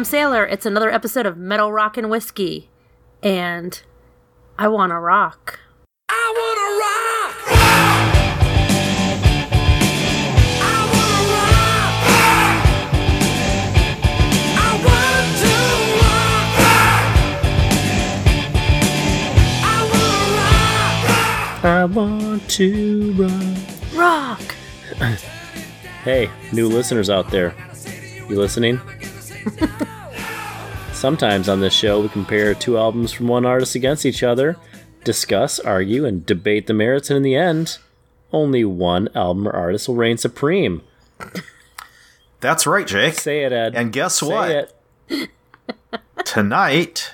Hey, I'm Sailor. It's another episode of Metal Rock and Whiskey. And I want to rock. I wanna rock. I wanna rock. I want to rock. I wanna rock. I want to run. Rock! Hey, new listeners out there. You listening? Sometimes on this show, we compare two albums from one artist against each other, discuss, argue, and debate the merits, and in the end, only one album or artist will reign supreme. That's right, Jake. Say it, Ed. And guess Say what? it. Tonight,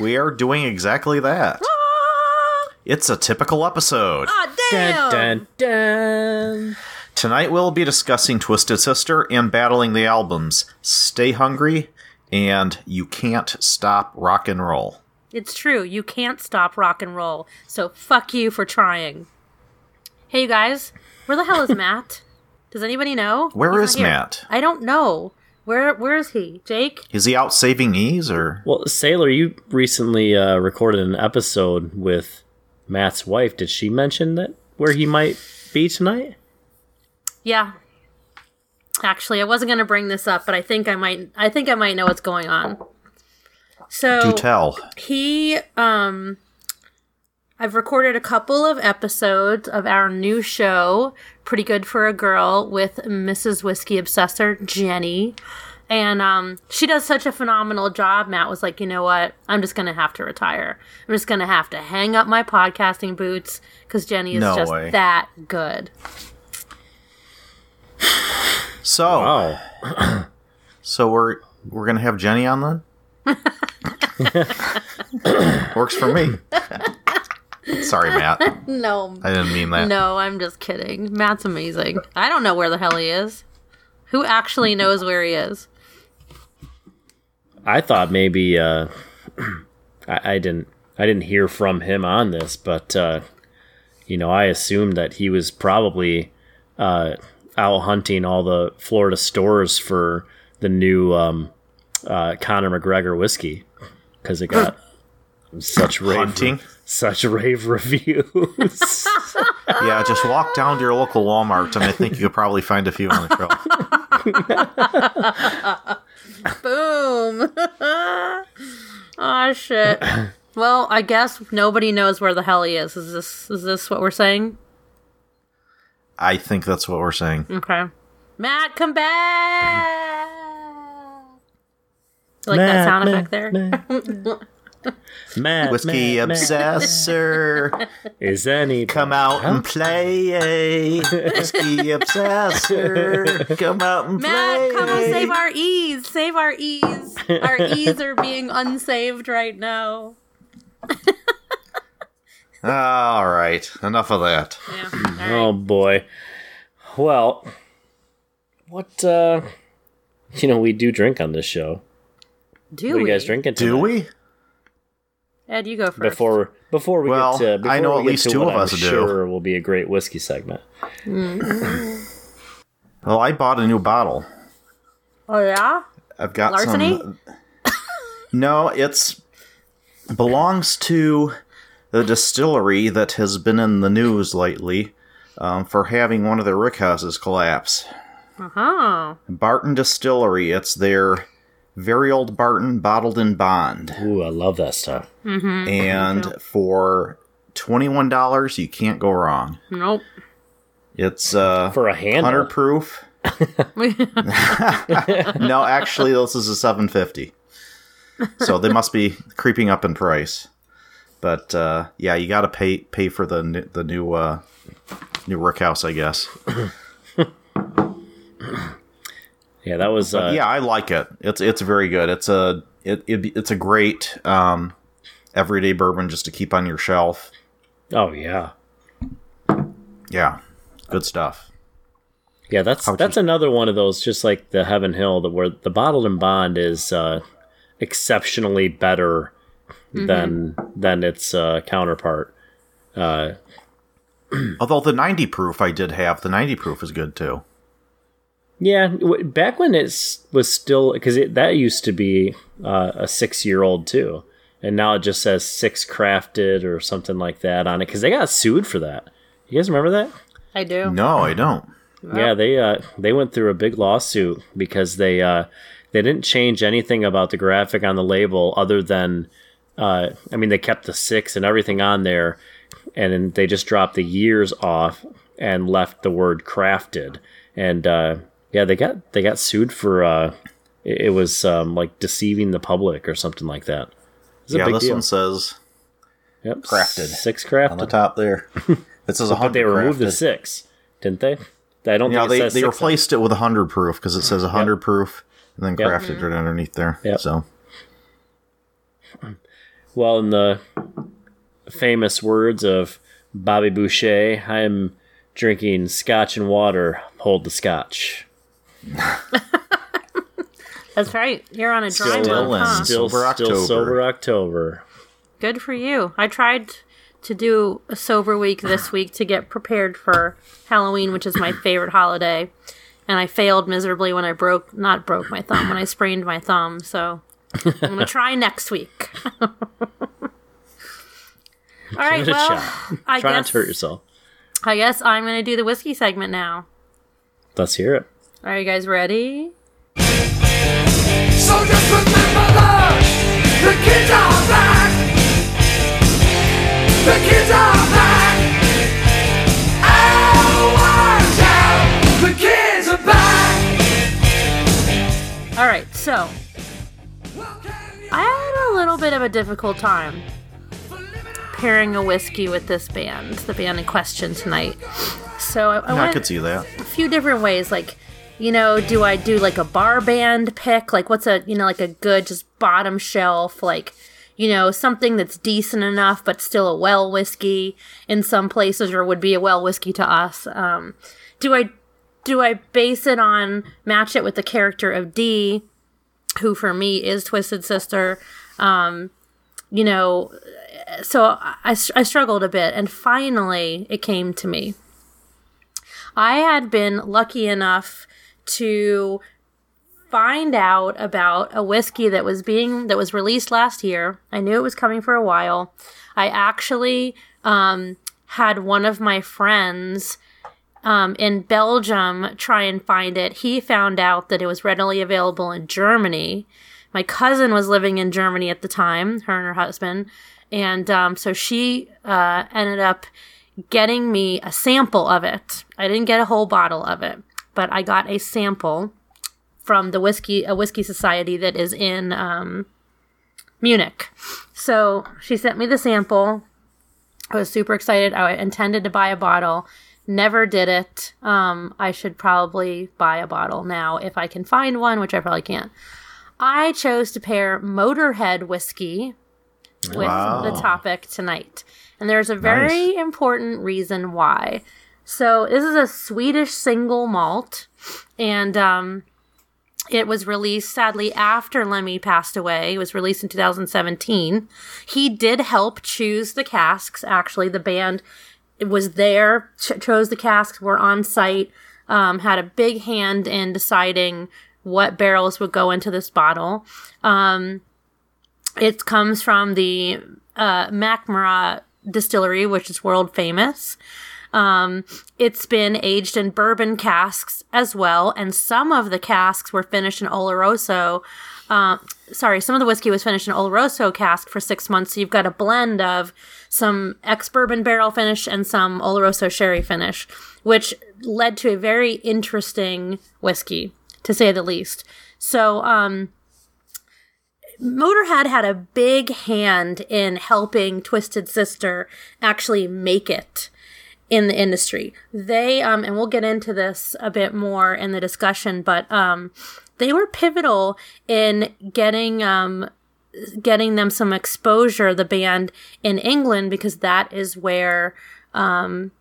we are doing exactly that. It's a typical episode. Ah, damn! Dun, dun, dun. Tonight, we'll be discussing Twisted Sister and battling the albums Stay Hungry and You Can't Stop Rock and Roll. It's true. You can't stop rock and roll. So fuck you for trying. Hey, you guys. Where the hell is Matt? Does anybody know? Where He's is. Matt? I don't know. Where Where is he? Jake? Is he out saving knees or? Well, Sailor, you recently uh, recorded an episode with Matt's wife. Did she mention that where he might be tonight? Yeah. Actually, I wasn't going to bring this up, but I think I might. I think I might know what's going on. So Do tell. he um I've recorded a couple of episodes of our new show, Pretty Good for a Girl, with Mrs. Whiskey Obsessor Jenny. And um, she does such a phenomenal job. Matt was like, you know what? I'm just going to have to retire. I'm just going to have to hang up my podcasting boots because Jenny is No just way. that good. So, Oh, so we're we're gonna have Jenny on then. Works for me. Sorry, Matt. No, I didn't mean that. no, I'm just kidding. Matt's amazing. I don't know where the hell he is. Who actually knows where he is? I thought maybe uh, I, I didn't I didn't hear from him on this, but uh, you know I assumed that he was probably uh, out hunting all the Florida stores for the new um, uh, Conor McGregor whiskey because it got such rave Hunting? such rave reviews. Yeah, just walk down to your local Walmart, and I think you could probably find a few on the shelf. Boom. oh shit. Well, I guess nobody knows where the hell he is. Is this is this what we're saying? I think that's what we're saying. Okay. Matt, come back. You like that sound effect there? Matt, Whiskey Matt, Matt, obsessor, is any come out and play. Whiskey obsessor, come out and play. Matt, come and save our ease. Save our ease. Our ease are being unsaved right now. All right, enough of that. Yeah. All right. Oh boy. Well, what uh you know, we do drink on this show. do what are you guys drinking tonight? Do we? Ed, you go first. Before before we Well, get to before I know we at least two what of I'm us do. sure will be a great whiskey segment. Well, I bought a new bottle. oh yeah. I've got Larceny? some. No, it's belongs to the distillery that has been in the news lately um, for having one of their rickhouses collapse. Uh huh. Barton Distillery. It's their very old Barton bottled in bond, Ooh, I love that stuff. and for twenty one dollars, you can't go wrong. Nope. It's uh, For a handle. hundred proof. no, actually, this is a seven fifty. So they must be creeping up in price. But uh, yeah, you got to pay pay for the the new uh, new work house, I guess. Yeah, that was uh yeah, I like it. It's it's very good. It's a it, it it's a great um, everyday bourbon just to keep on your shelf. Oh yeah. Yeah, good stuff. Yeah, that's that's you- another one of those just like the Heaven Hill that where the bottled and bond is uh exceptionally better than than its uh counterpart. Uh Although the ninety proof I did have, the ninety proof is good too. Yeah, w- back when it was still because that used to be uh, a six-year-old too, and now it just says six crafted or something like that on it because they got sued for that. You guys remember that? I do. No, I don't. Yeah, they uh, they went through a big lawsuit because they uh, they didn't change anything about the graphic on the label other than uh, I mean they kept the six and everything on there, and then they just dropped the years off and left the word crafted and uh, yeah they got they got sued for uh, it, it was um, like deceiving the public or something like that. It's a Yeah, big this deal. one says Yep, crafted. six crafted on the top there. It says a but they hundred. removed the six, didn't they? I don't Yeah, think it they says they six on- replaced it with a hundred proof because it says a hundred proof and then Yep. crafted right underneath there. Yep. So Well, in the famous words of Bobby Boucher, I'm drinking scotch and water. Hold the scotch. That's right. You're on a dry Still month, huh? Still, Sober still sober October. Good for you. I tried to do a sober week this week to get prepared for Halloween, which is my favorite holiday. And I failed miserably when I broke, not broke my thumb, when I sprained my thumb. So I'm going to try next week. All right, Give it a well, shot. I Try not to hurt yourself. I guess I'm going to do the whiskey segment now. Let's hear it. Are you guys ready? So just remember that the kids are back. The kids are back. Oh, watch out. The kids are back. All right, so little bit of a difficult time pairing a whiskey with this band, the band in question tonight. So I, I I went could see that. a few different ways. Like, you know, do I do like a bar band pick? Like, what's a you know like a good just bottom shelf like. You know, something that's decent enough, but still a well whiskey in some places, or would be a well whiskey to us. Um, do I do I base it on match it with the character of Dee, who for me is Twisted Sister. Um, you know, so I, I struggled a bit, and finally it came to me. I had been lucky enough to find out about a whiskey that was being that was released last year. I knew it was coming for a while. I actually um, had one of my friends um, in Belgium try and find it. He found out that it was readily available in Germany. My cousin was living in Germany at the time, her and her husband. And um, so she uh, ended up getting me a sample of it. I didn't get a whole bottle of it, but I got a sample from the whiskey, a whiskey society that is in um, Munich. So she sent me the sample. I was super excited. I intended to buy a bottle. Never did it. Um, I should probably buy a bottle now if I can find one, which I probably can't. I chose to pair Motorhead whiskey with Wow. the topic tonight. And there's a very important reason why. So, this is a Swedish single malt, and um, it was released sadly after Lemmy passed away. It was released in 2017. He did help choose the casks, actually. The band was there, ch- chose the casks, were on site, um, had a big hand in deciding what barrels would go into this bottle. Um, it comes from the uh, distillery, which is world famous. Um, it's been aged in bourbon casks as well, and some of the casks were finished in Oloroso. Uh, sorry, some of the whiskey was finished in Oloroso cask for six months. So you've got a blend of some ex bourbon barrel finish and some Oloroso sherry finish, which led to a very interesting whiskey, to say the least. So, um, Motorhead had a big hand in helping Twisted Sister actually make it in the industry. They um and we'll get into this a bit more in the discussion, but um they were pivotal in getting um getting them some exposure the band in England because that is where um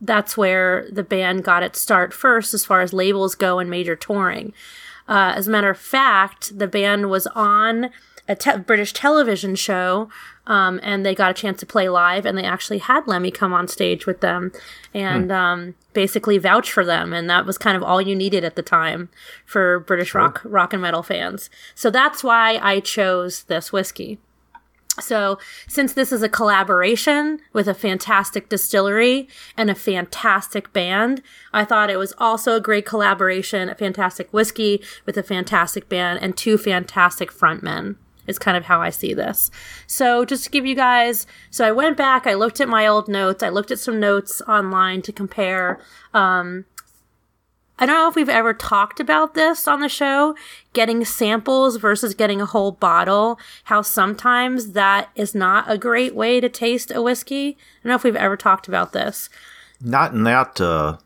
that's where the band got its start first as far as labels go and major touring. Uh, as a matter of fact, the band was on a te- British television show, um, and they got a chance to play live, and they actually had Lemmy come on stage with them and um, basically vouch for them, and that was kind of all you needed at the time for British rock rock and metal fans. So that's why I chose this whiskey. So, since this is a collaboration with a fantastic distillery and a fantastic band, I thought it was also a great collaboration, a fantastic whiskey with a fantastic band and two fantastic frontmen. Is kind of how I see this. So, just to give you guys, so I went back, I looked at my old notes, I looked at some notes online to compare um, I don't know if we've ever talked about this on the show, getting samples versus getting a whole bottle, how sometimes that is not a great way to taste a whiskey. I don't know if we've ever talked about this. Not in that uh,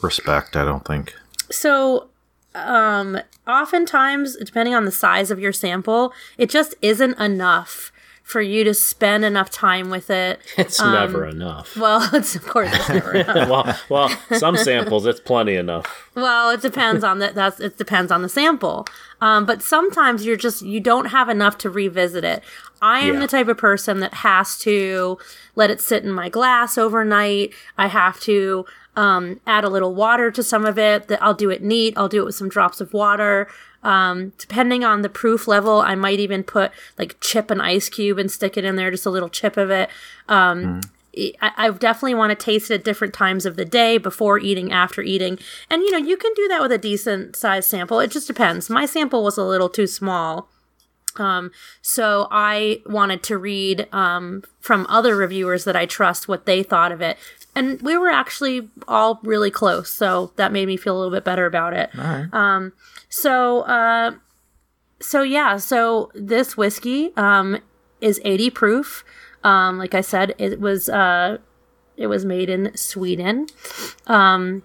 respect, I don't think. So, um, oftentimes, depending on the size of your sample, it just isn't enough for you to spend enough time with it. It's never enough. Well, it's of course it's never enough. well, well, some samples it's plenty enough. Well, it depends on the that's it depends on the sample. Um, but sometimes you're just you don't have enough to revisit it. I am Yeah. the type of person that has to let it sit in my glass overnight. I have to um, add a little water to some of it. That I'll do it neat. I'll do it with some drops of water. Um, depending on the proof level, I might even put like chip an ice cube and stick it in there, just a little chip of it. Um, I, I definitely want to taste it at different times of the day, before eating, after eating. And you know, you can do that with a decent sized sample. It just depends. My sample was a little too small. Um, so I wanted to read um, from other reviewers that I trust what they thought of it. And we were actually all really close, so that made me feel a little bit better about it. Um, so, uh, so yeah, so this whiskey um, is 80 proof. Um, like I said, it was uh, it was made in Sweden. Um,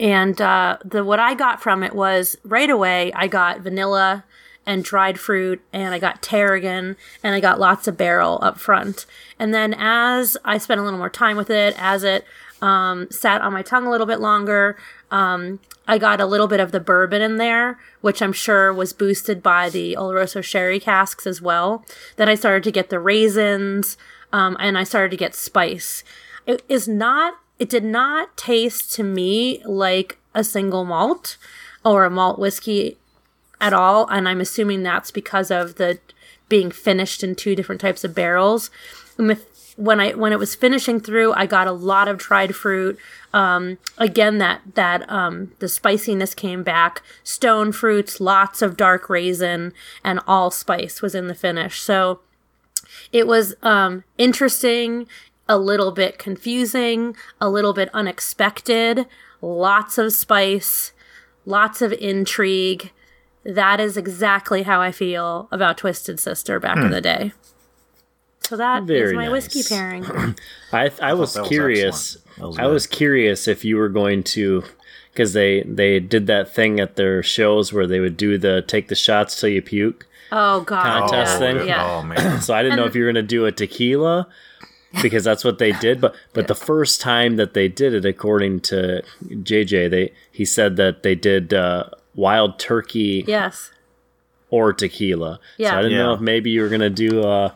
and uh, the what I got from it was right away I got vanilla and dried fruit and I got tarragon and I got lots of barrel up front. And then as I spent a little more time with it, as it um, sat on my tongue a little bit longer, um, I got a little bit of the bourbon in there, which I'm sure was boosted by the Oloroso sherry casks as well. Then I started to get the raisins um, and I started to get spice. It is not, it did not taste to me like a single malt or a malt whiskey at all, and I'm assuming that's because of the being finished in two different types of barrels. When I when it was finishing through, I got a lot of dried fruit. Um, again, that that um, the spiciness came back. Stone fruits, lots of dark raisin, and allspice was in the finish. So it was um, interesting, a little bit confusing, a little bit unexpected. Lots of spice, lots of intrigue that is exactly how I feel about Twisted Sister back in the day. So that is Very my whiskey pairing. I I was was curious. Excellent. That was I was curious if you were going to, because they they did that thing at their shows where they would do the take the shots till you puke. Oh god, Contest yeah, thing? Yeah. Oh man. So I didn't know if you were going to do a tequila because that's what they did. But but the first time that they did it, according to JJ, they he said that they did uh, wild turkey Yes. or tequila. Yeah. So I didn't know if maybe you were going to do uh,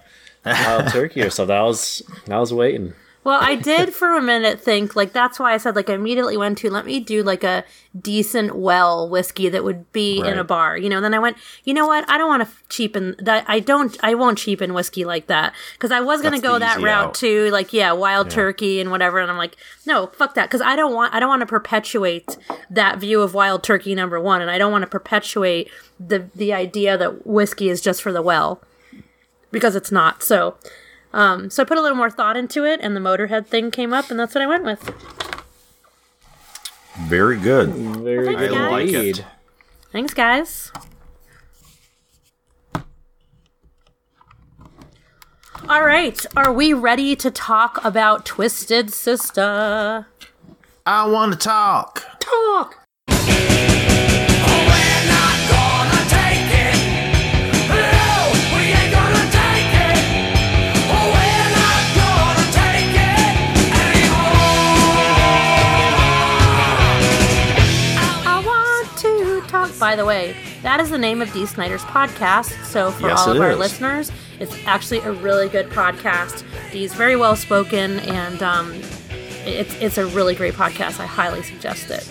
wild turkey or something. I was I was waiting. Well, I did for a minute think like that's why I said like I immediately went to let me do like a decent well whiskey that would be in a bar, you know. Then I went, you know what? I don't want to cheapen that. I don't. I won't cheapen whiskey like that because I was gonna That's go that route out. too, like yeah, wild turkey and whatever. And I'm like, no, fuck that, because I don't want. I don't want to perpetuate that view of wild turkey number one, and I don't want to perpetuate the the idea that whiskey is just for the well because it's not. So. Um, so I put a little more thought into it, and the Motorhead thing came up, and that's what I went with. Very good. Very thank good you, guys. like it. indeed. Thanks, guys. All right, are we ready to talk about Twisted Sister? I want to talk. Talk. By the way, that is the name of Dee Snider's podcast. So for Yes, all of our is. listeners, it's actually a really good podcast. Dee's very well spoken, and um, it's it's a really great podcast. I highly suggest it.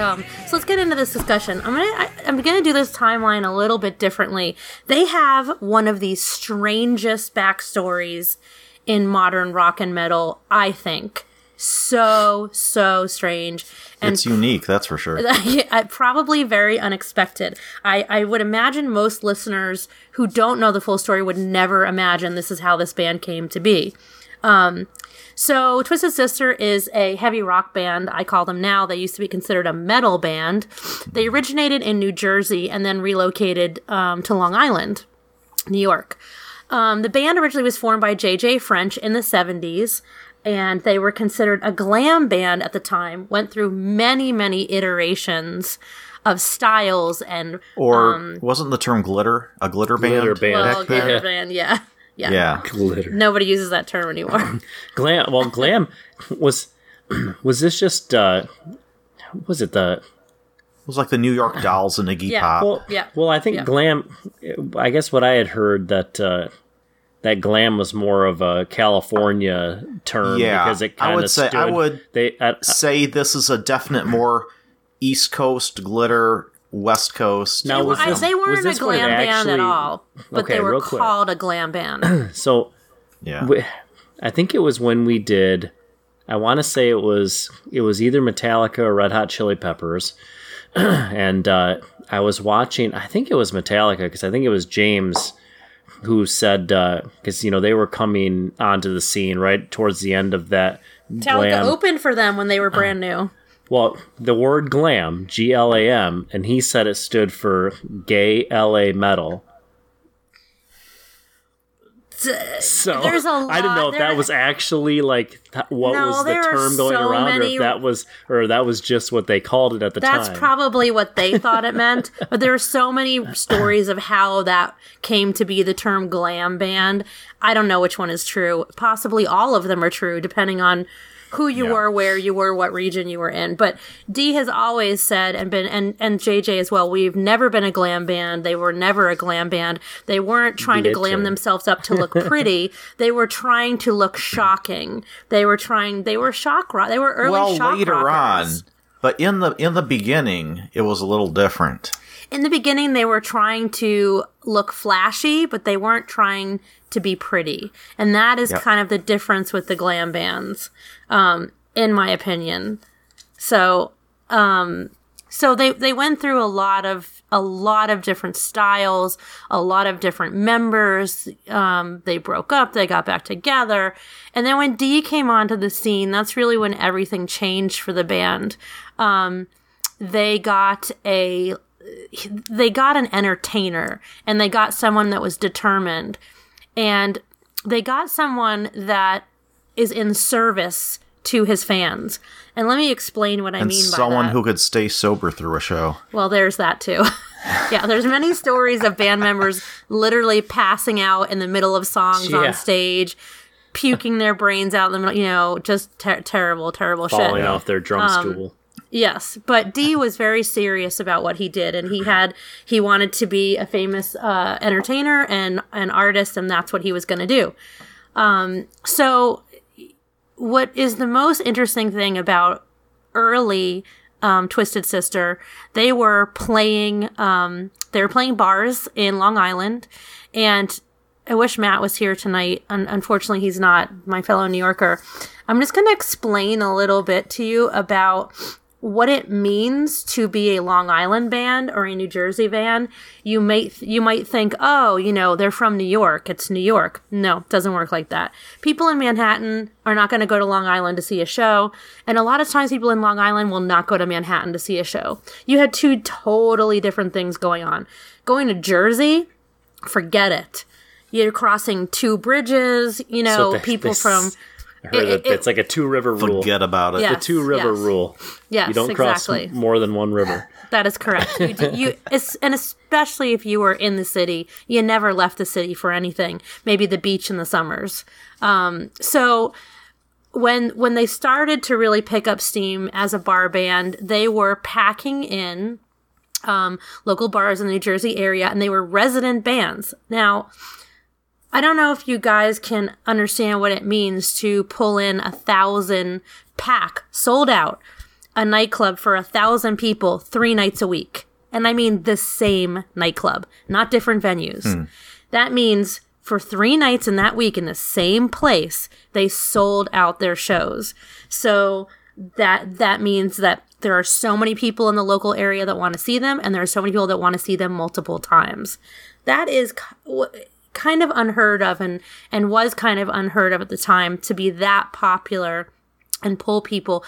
Um, so let's get into this discussion. I'm gonna I, I'm gonna do this timeline a little bit differently. They have one of the strangest backstories in modern rock and metal. I think so so strange and It's unique, that's for sure. probably very unexpected. I, I would imagine most listeners who don't know the full story would never imagine this is how this band came to be. Um, so, Twisted Sister is a heavy rock band. I call them now. They used to be considered a metal band. They originated in New Jersey and then relocated um, to Long Island, New York. Um, the band originally was formed by J.J. French in the 70s, and they were considered a glam band at the time. Went through many, many iterations of styles and Or wasn't the term glitter a glitter band? Glitter band. well, back then? glitter band, yeah, yeah, Yeah. Glitter. Nobody uses that term anymore. Glam. Well, glam was was this just uh was it the It was like the New York Dolls and Iggy Yeah. Pop. well Yeah. well I think Yeah. glam I guess what I had heard that uh that glam was more of a California term Yeah, because it I kind would of say- stood, I would they uh, Say this is a definite more East Coast glitter, West Coast. Now, was I- this- they was weren't a this what glam band at all, but Okay, they were real quick. called a glam band. so yeah. w- I think it was when we did. I want to say it was it was either Metallica or Red Hot Chili Peppers, and uh, I was watching. I think it was Metallica because I think it was James who said uh, because you know they were coming onto the scene right towards the end of that glam. opened for them when they were brand new. Uh, well, the word glam, G L A M, and he said it stood for gay L A metal. So There's a I didn't know lot- if that was actually like th- what No, was the term going so around, or if that was, or that was just what they called it at the That's time. That's probably what they thought it meant. But there are so many stories of how that came to be the term glam band. I don't know which one is true. Possibly all of them are true, depending on who you Yeah. were, where you were, what region you were in. But Dee has always said, and been, and and JJ as well. We've never been a glam band. They were never a glam band. They weren't trying to glam themselves up to look pretty. they were trying to look shocking. They were trying. They were shock rock. They were early well, shock later rockers. on, but in the in the beginning, it was a little different. In the beginning they were trying to look flashy but they weren't trying to be pretty. And that is Yep. kind of the difference with the glam bands um, in my opinion. So um, so they they went through a lot of a lot of different styles a lot of different members. Um, they broke up they got back together. And then when dee came onto the scene that's really when everything changed for the band. Um, they got a they got an entertainer and they got someone that was determined and they got someone that is in service to his fans. And let me explain what I And mean by someone that. who could stay sober through a show. Well, there's that too. yeah, there's many stories of band members literally passing out in the middle of songs Yeah. on stage, puking their brains out in the middle, you know, just ter- terrible, terrible falling shit. off their drum Um, stool. Yes, but Dee was very serious about what he did, and he had he wanted to be a famous uh, entertainer and an artist, and that's what he was going to do. Um, so, what is the most interesting thing about early um, Twisted Sister? They were playing um, they were playing bars in Long Island, and I wish Matt was here tonight. Un- unfortunately, he's not. My fellow New Yorker. I'm just going to explain a little bit to you about what it means to be a Long Island band or a New Jersey band. You might you might think, oh, you know, they're from New York. It's New York. No, it doesn't work like that. People in Manhattan are not going to go to Long Island to see a show, and a lot of times people in Long Island will not go to Manhattan to see a show. You had two totally different things going on. Going to Jersey, forget it. You're crossing two bridges. You know, they- people from s- I heard it- that it's like a two river rule. Forget about it. Yeah. the two river yes. rule. yes, You don't cross exactly. more than one river. That is correct. You, d- you and especially if you were in the city, you never left the city for anything. Maybe the beach in the summers. Um, so when when they started to really pick up steam as a bar band, they were packing in um, local bars in the New Jersey area, and they were resident bands. Now, I don't know if you guys can understand what it means to pull in a thousand pack sold out a nightclub for a thousand people three nights a week. And I mean the same nightclub, not different venues. Hmm. That means for three nights in that week in the same place, they sold out their shows. So that that means that there are so many people in the local area that want to see them, and there are so many people that want to see them multiple times. That is kind of unheard of, and and was kind of unheard of at the time to be that popular and pull people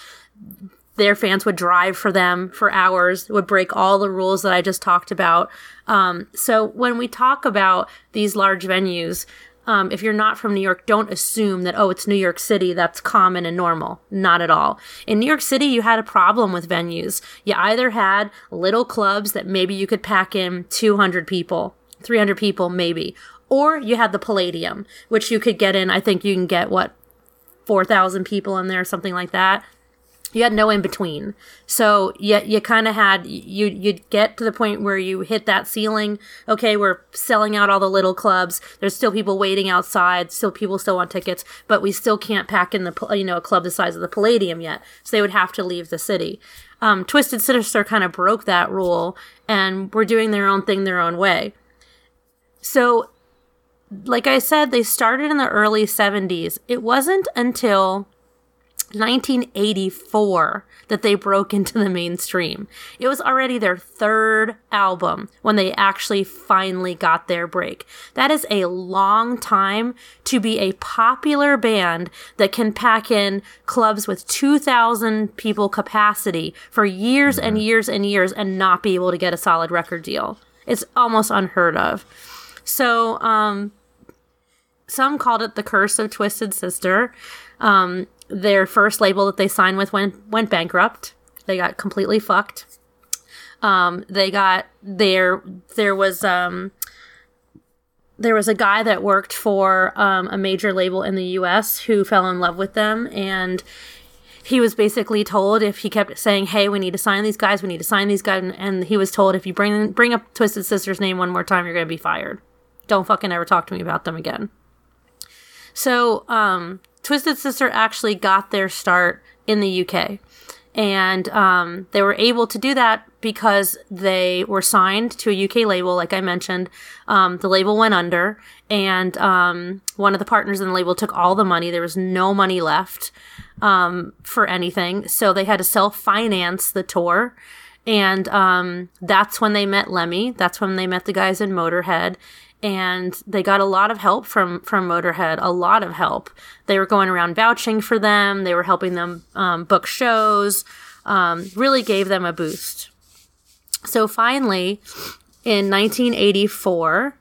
their fans would drive for them for hours, would break all the rules that I just talked about. Um, so when we talk about these large venues, um, if you're not from New York, don't assume that, oh, it's New York City, that's common and normal. Not at all. In New York City, you had a problem with venues. You either had little clubs that maybe you could pack in 200 people, 300 people, maybe, or you had the Palladium, which you could get in, I think you can get what, 4,000 people in there, something like that you had no in between. So you, you kind of had, you, you'd get to the point where you hit that ceiling. Okay, we're selling out all the little clubs. There's still people waiting outside. Still people still want tickets, but we still can't pack in the, you know, a club the size of the Palladium yet. So they would have to leave the city. Um, Twisted Sister kind of broke that rule and were doing their own thing their own way. So, like I said, they started in the early 70s. It wasn't until 1984 that they broke into the mainstream. It was already their third album when they actually finally got their break. That is a long time to be a popular band that can pack in clubs with 2,000 people capacity for years and years and years and not be able to get a solid record deal. It's almost unheard of. So, um, some called it the curse of Twisted Sister. Um, their first label that they signed with went went bankrupt. They got completely fucked. Um, they got there. There was um, there was a guy that worked for um, a major label in the U.S. who fell in love with them, and he was basically told if he kept saying, "Hey, we need to sign these guys. We need to sign these guys," and, he was told if you bring bring up Twisted Sister's name one more time, you're going to be fired. Don't fucking ever talk to me about them again. So, um, Twisted Sister actually got their start in the UK. And um, they were able to do that because they were signed to a UK label, like I mentioned. Um, the label went under, and um, one of the partners in the label took all the money. There was no money left um, for anything. So they had to self finance the tour. And um, that's when they met Lemmy. That's when they met the guys in Motorhead and they got a lot of help from from Motorhead, a lot of help. They were going around vouching for them. They were helping them um, book shows. Um, really gave them a boost. So finally, in 1984,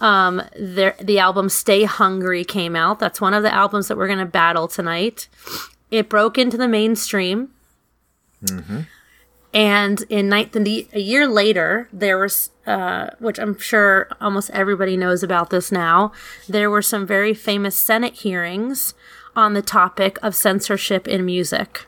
um, their, the album "Stay Hungry" came out. That's one of the albums that we're going to battle tonight. It broke into the mainstream. And in ninth, the, a year later, there was, uh, which I'm sure almost everybody knows about this now, there were some very famous Senate hearings on the topic of censorship in music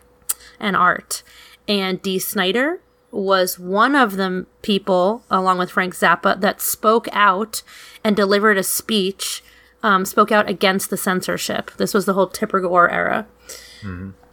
and art. And Dee Snider was one of the people, along with Frank Zappa, that spoke out and delivered a speech, um, spoke out against the censorship. This was the whole Tipper Gore era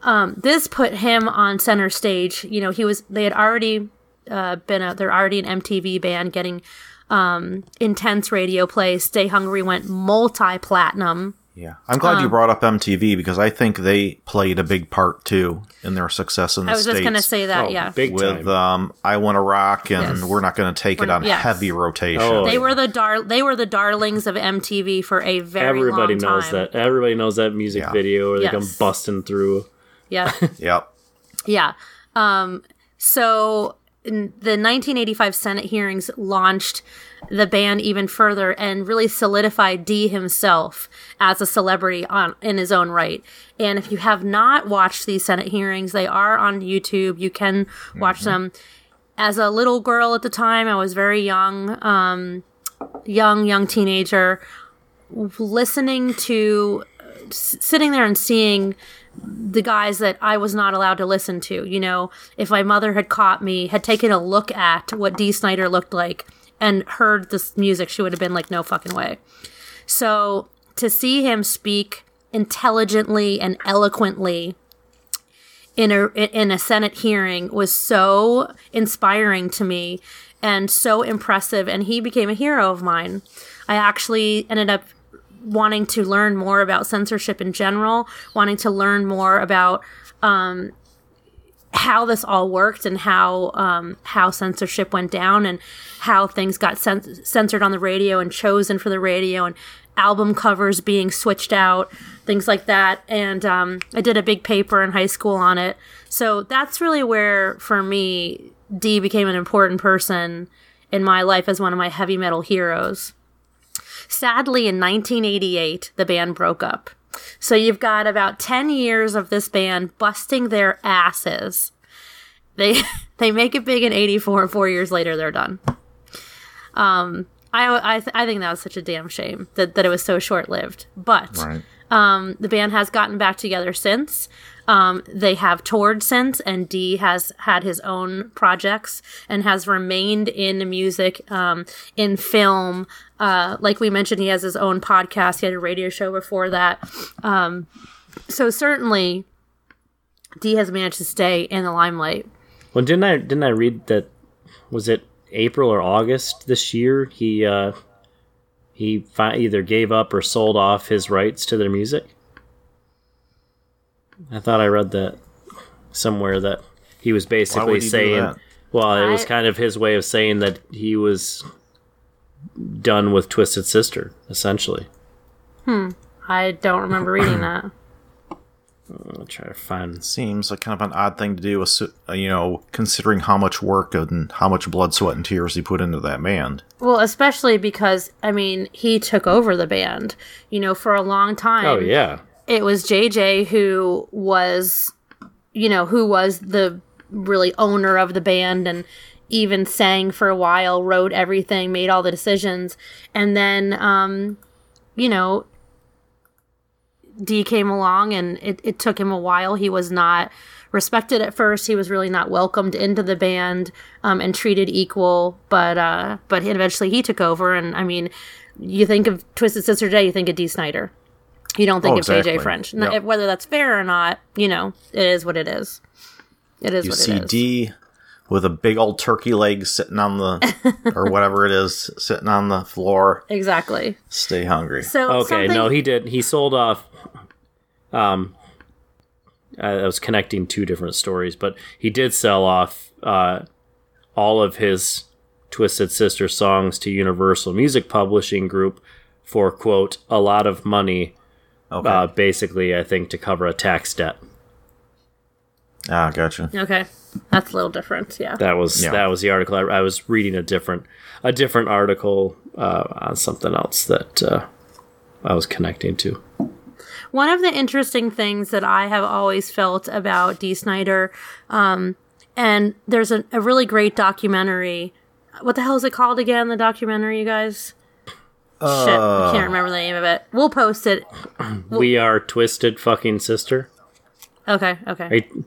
um, this put him on center stage. You know, he was they had already uh, been a they're already an MTV band getting um, intense radio play. Stay Hungry went multi platinum. Yeah, I'm glad Um, you brought up MTV because I think they played a big part too in their success in the states. I was states. just gonna say that. Oh, yeah, big with time. um, I Want to Rock and Yes. We're Not Going to Take It We're- on yes. heavy rotation. Oh, they yeah. were the dar they were the darlings of MTV for a very Everybody long knows time. that. Everybody knows that music Yeah. video where they come busting through. Yeah. Yep. Yeah. Um, so in the 1985 Senate hearings launched the band even further and really solidified Dee himself as a celebrity on in his own right. And if you have not watched these Senate hearings, they are on YouTube. You can watch them. As a little girl at the time, I was very young, um, young, young teenager, listening to, sitting there and seeing the guys that I was not allowed to listen to. You know, if my mother had caught me, had taken a look at what Dee Snider looked like and heard this music, she would have been like, no fucking way. So to see him speak intelligently and eloquently in a in a Senate hearing was so inspiring to me and so impressive and he became a hero of mine. I actually ended up wanting to learn more about censorship in general, wanting to learn more about um, how this all worked and how um, how censorship went down and how things got cen- censored on the radio and chosen for the radio and album covers being switched out, things like that. And um, I did a big paper in high school on it. So that's really where, for me, Dee became an important person in my life as one of my heavy metal heroes. Sadly, in 1988, the band broke up. So you've got about 10 years of this band busting their asses. They they make it big in 84 and 4 years later they're done. Um I I, th- I think that was such a damn shame that, that it was so short-lived. But Right. um, the band has gotten back together since. Um, they have toured since, and Dee has had his own projects and has remained in music, um, in film. Uh, like we mentioned, he has his own podcast. He had a radio show before that. Um, so certainly, Dee has managed to stay in the limelight. Well, didn't I didn't I read that? Was it April or August this year? He uh, he fi- either gave up or sold off his rights to their music. I thought I read that somewhere that he was basically he saying, well, it was kind of his way of saying that he was done with Twisted Sister, essentially. Hmm. I don't remember reading that. I'll try to find. Seems like kind of an odd thing to do, assu- uh, you know, considering how much work and how much blood, sweat, and tears he put into that band. Well, especially because I mean, he took over the band. You know, for a long time. Oh yeah, it was JJ who was, you know, who was the really owner of the band and even sang for a while, wrote everything, made all the decisions. And then, um, you know, Dee came along and it, it took him a while. He was not respected at first. He was really not welcomed into the band um, and treated equal. But uh, but eventually he took over. And I mean, you think of Twisted Sister Day, you think of Dee Snider. You don't think Oh, of exactly. JJ French. N- Yep. Whether that's fair or not, you know, it is what it is. It is You what see it is. Dee with a big old turkey leg sitting on the, or whatever it is, sitting on the floor. exactly. Stay hungry. So Okay, something- no, he did. He sold off. Um, I I was connecting two different stories, but he did sell off uh, all of his Twisted Sister songs to Universal Music Publishing Group for quote a lot of money. Okay. Uh, basically, I think to cover a tax debt. ah, gotcha. okay, that's a little different. Yeah. That was Yeah. that was the article. I, I was reading a different a different article uh, on something else that uh, I was connecting to. One of the interesting things that I have always felt about Dee Snider, um, and there's a, a really great documentary. What the hell is it called again? The documentary, you guys? Shit, I can't remember the name of it. We'll post it. we are twisted fucking sister. Okay, okay. Are you,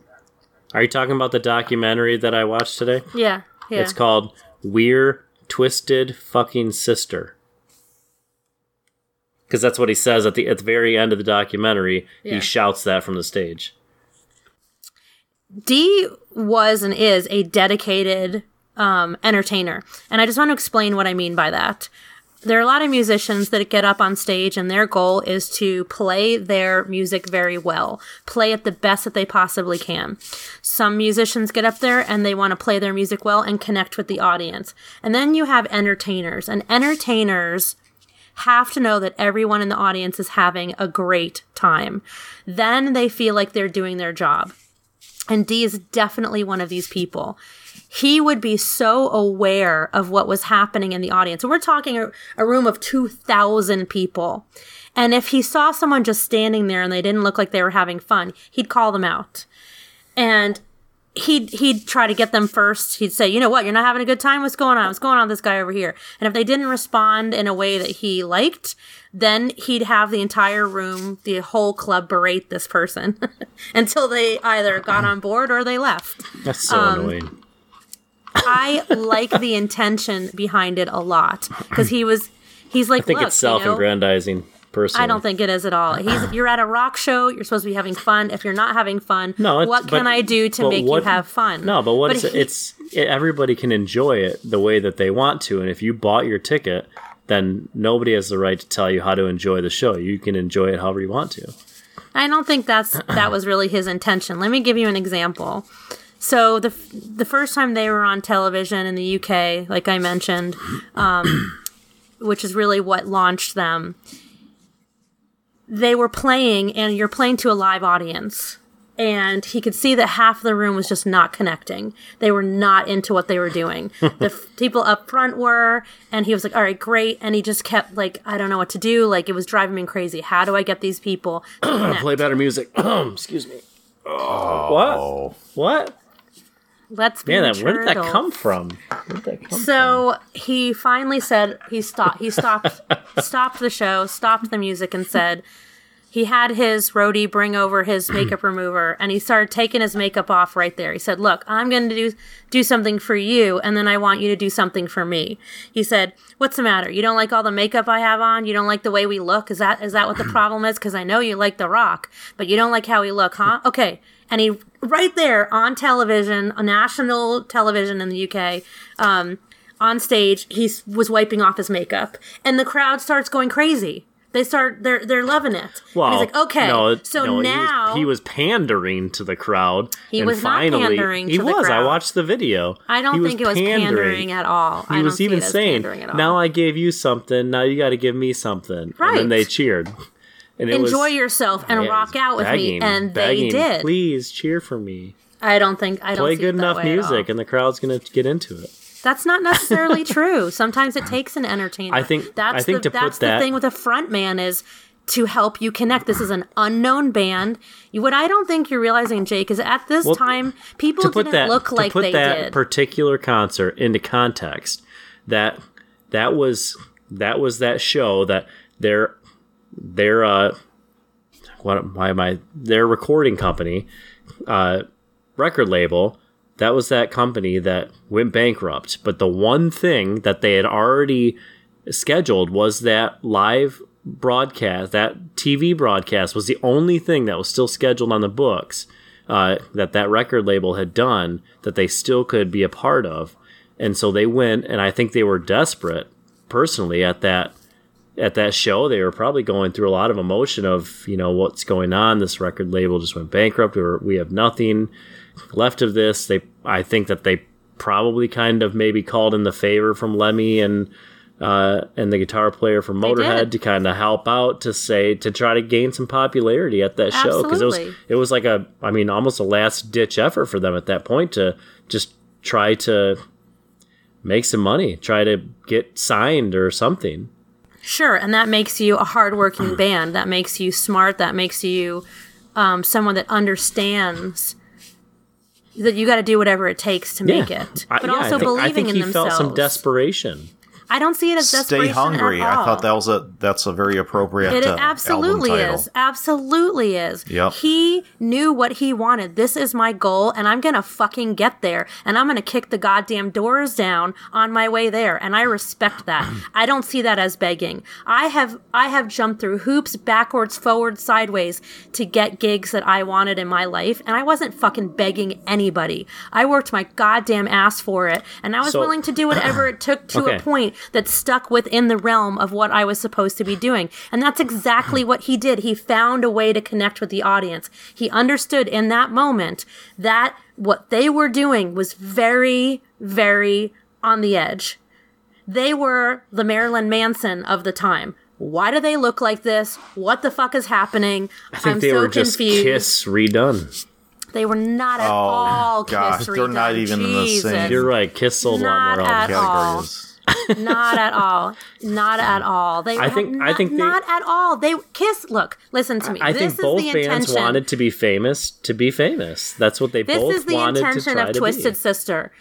are you talking about the documentary that I watched today? yeah, yeah. It's called We're Twisted Fucking Sister. Because that's what he says at the at the very end of the documentary. Yeah. He shouts that from the stage. Dee was and is a dedicated um, entertainer. And I just want to explain what I mean by that. There are a lot of musicians that get up on stage and their goal is to play their music very well, play it the best that they possibly can. Some musicians get up there and they want to play their music well and connect with the audience. And then you have entertainers, and entertainers have to know that everyone in the audience is having a great time. Then they feel like they're doing their job. And Dee is definitely one of these people. He would be so aware of what was happening in the audience. And we're talking a, a room of 2,000 people. And if he saw someone just standing there and they didn't look like they were having fun, he'd call them out. And he'd he'd try to get them first. He'd say, "You know what? You're not having a good time. What's going on? What's going on with this guy over here?" And if they didn't respond in a way that he liked, then he'd have the entire room, the whole club berate this person until they either got on board or they left. That's so Um, annoying. I like the intention behind it a lot because he was he's like I think it's you know, self-aggrandizing. Personally, I don't think it is at all. He's you're at a rock show. You're supposed to be having fun. If you're not having fun, No, what can but- I do to make what- you have fun? No, but what is he- it? It's it, everybody can enjoy it the way that they want to, and if you bought your ticket, then nobody has the right to tell you how to enjoy the show. You can enjoy it however you want to. I don't think that's that was really his intention. Let me give you an example. So the f- the first time they were on television in the UK, like I mentioned, um, which is really what launched them, they were playing, and you're playing to a live audience. And he could see that half the room was just not connecting. They were not into what they were doing. the f- people up front were, and he was like, "All right, great." And he just kept like, "I don't know what to do." Like it was driving me crazy. How do I get these people? to? Play better music. Excuse me. Oh. what? Oh, What? Let's be Man, that, where did that come from? That come So he finally said he stopped. He stopped. stopped the show. Stopped the music and said he had his roadie bring over his makeup remover and he started taking his makeup off right there. He said, "Look, I'm going to do do something for you, and then I want you to do something for me." He said, "What's the matter? You don't like all the makeup I have on? You don't like the way we look? Is that is that what the problem is? Because I know you like The Rock, but you don't like how we look, huh? Okay." And he right there on television, on national television in the UK, um, on stage, he was wiping off his makeup, and the crowd starts going crazy. They start they're they're loving it. Well, and he's like, okay, no, so no, he was- now he was, pandering to the crowd. He and was not finally, pandering He to the was. I watched the video. I don't He think it was pandering at all. He I was even it saying, pandering at all. "Now I gave you something. Now you got to give me something." And Right. then they cheered. And it enjoy was, yourself and Yeah, rock out with begging, me, and begging, they did. Please cheer for me. I don't think I don't Play good enough music, and the crowd's gonna get into it. That's not necessarily true. Sometimes it takes an entertainer. I think- that's I think the, put that's that- thing with a front man is to help you connect. This is an unknown band. What I don't think you're realizing, Jake, is at this Well, time people to put didn't that look to like put they that did. particular concert into context that that was that was that show that their their uh what why am I their recording company uh record label that was that company that went bankrupt. But the one thing that they had already scheduled was that live broadcast that TV broadcast was the only thing that was still scheduled on the books uh, that that record label had done that they still could be a part of. And so they went and i think they were desperate personally at that at that show. They were probably going through a lot of emotion of you know what's going on? This record label just went bankrupt. Or we have nothing left of this they i think that they probably kind of maybe called in the favor from lemmy and uh, and the guitar player from Motorhead to kind of help out to say to try to gain some popularity at that show because it was it was like a I mean almost a last ditch effort for them at that point to just try to make some money, try to get signed or something. Sure, and that makes you a hardworking band. That makes you smart. That makes you um, someone that understands that you got to do whatever it takes to make it, I- but yeah, I also think- I believing think in he themselves. felt some desperation. I don't see it as Stay desperation hungry. At all. I thought that was a that's a very appropriate. It uh, absolutely album title. is. Absolutely is. Yep. He knew what he wanted. This is my goal, and I'm gonna fucking get there. And I'm gonna kick the goddamn doors down on my way there. And I respect that. I don't see that as begging. I have I have jumped through hoops backwards, forwards, sideways to get gigs that I wanted in my life, and I wasn't fucking begging anybody. I worked my goddamn ass for it, and I was So- willing to do whatever it took to Okay. a point that stuck within the realm of what I was supposed to be doing. And that's exactly what he did. He found a way to connect with the audience. He understood in that moment that what they were doing was very, very on the edge. They were the Marilyn Manson of the time. Why do they look like this? What the fuck is happening? I think am they so were just confused. Kiss redone. They were not at oh, all Oh, gosh, Kiss they're not redone. even in the same- You're right. Kiss sold a lot more at albums. not at all. Not at all. They I think- not, I think they- not at all. They kiss. Look, listen to me. I this think is both bands intention. wanted to be famous to be famous. That's what they This both is the wanted to intention of Twisted be. Sister.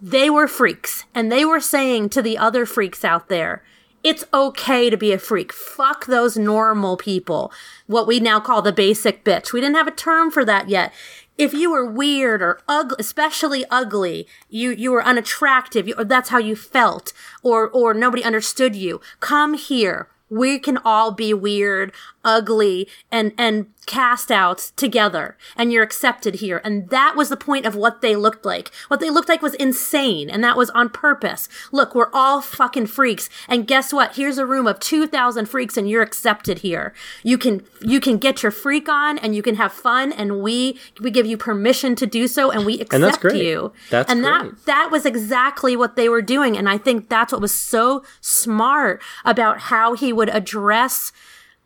They were freaks, and they were saying to the other freaks out there, it's okay to be a freak. Fuck those normal people. What we now call the basic bitch. We didn't have a term for that yet. If you were weird or ugly, especially ugly, you, you were unattractive, you, or that's how you felt, or, or nobody understood you, come here. We can all be weird, ugly, and, and cast out together, and you're accepted here. And that was the point of what they looked like. What they looked like was insane, and that was on purpose. Look, we're all fucking freaks, and guess what? Here's a room of 2,000 freaks, and you're accepted here. You can, you can get your freak on, and you can have fun, and we, we give you permission to do so, and we accept And that's great. you. That's and great. that that was exactly what they were doing and i think that's what was so smart about how he would address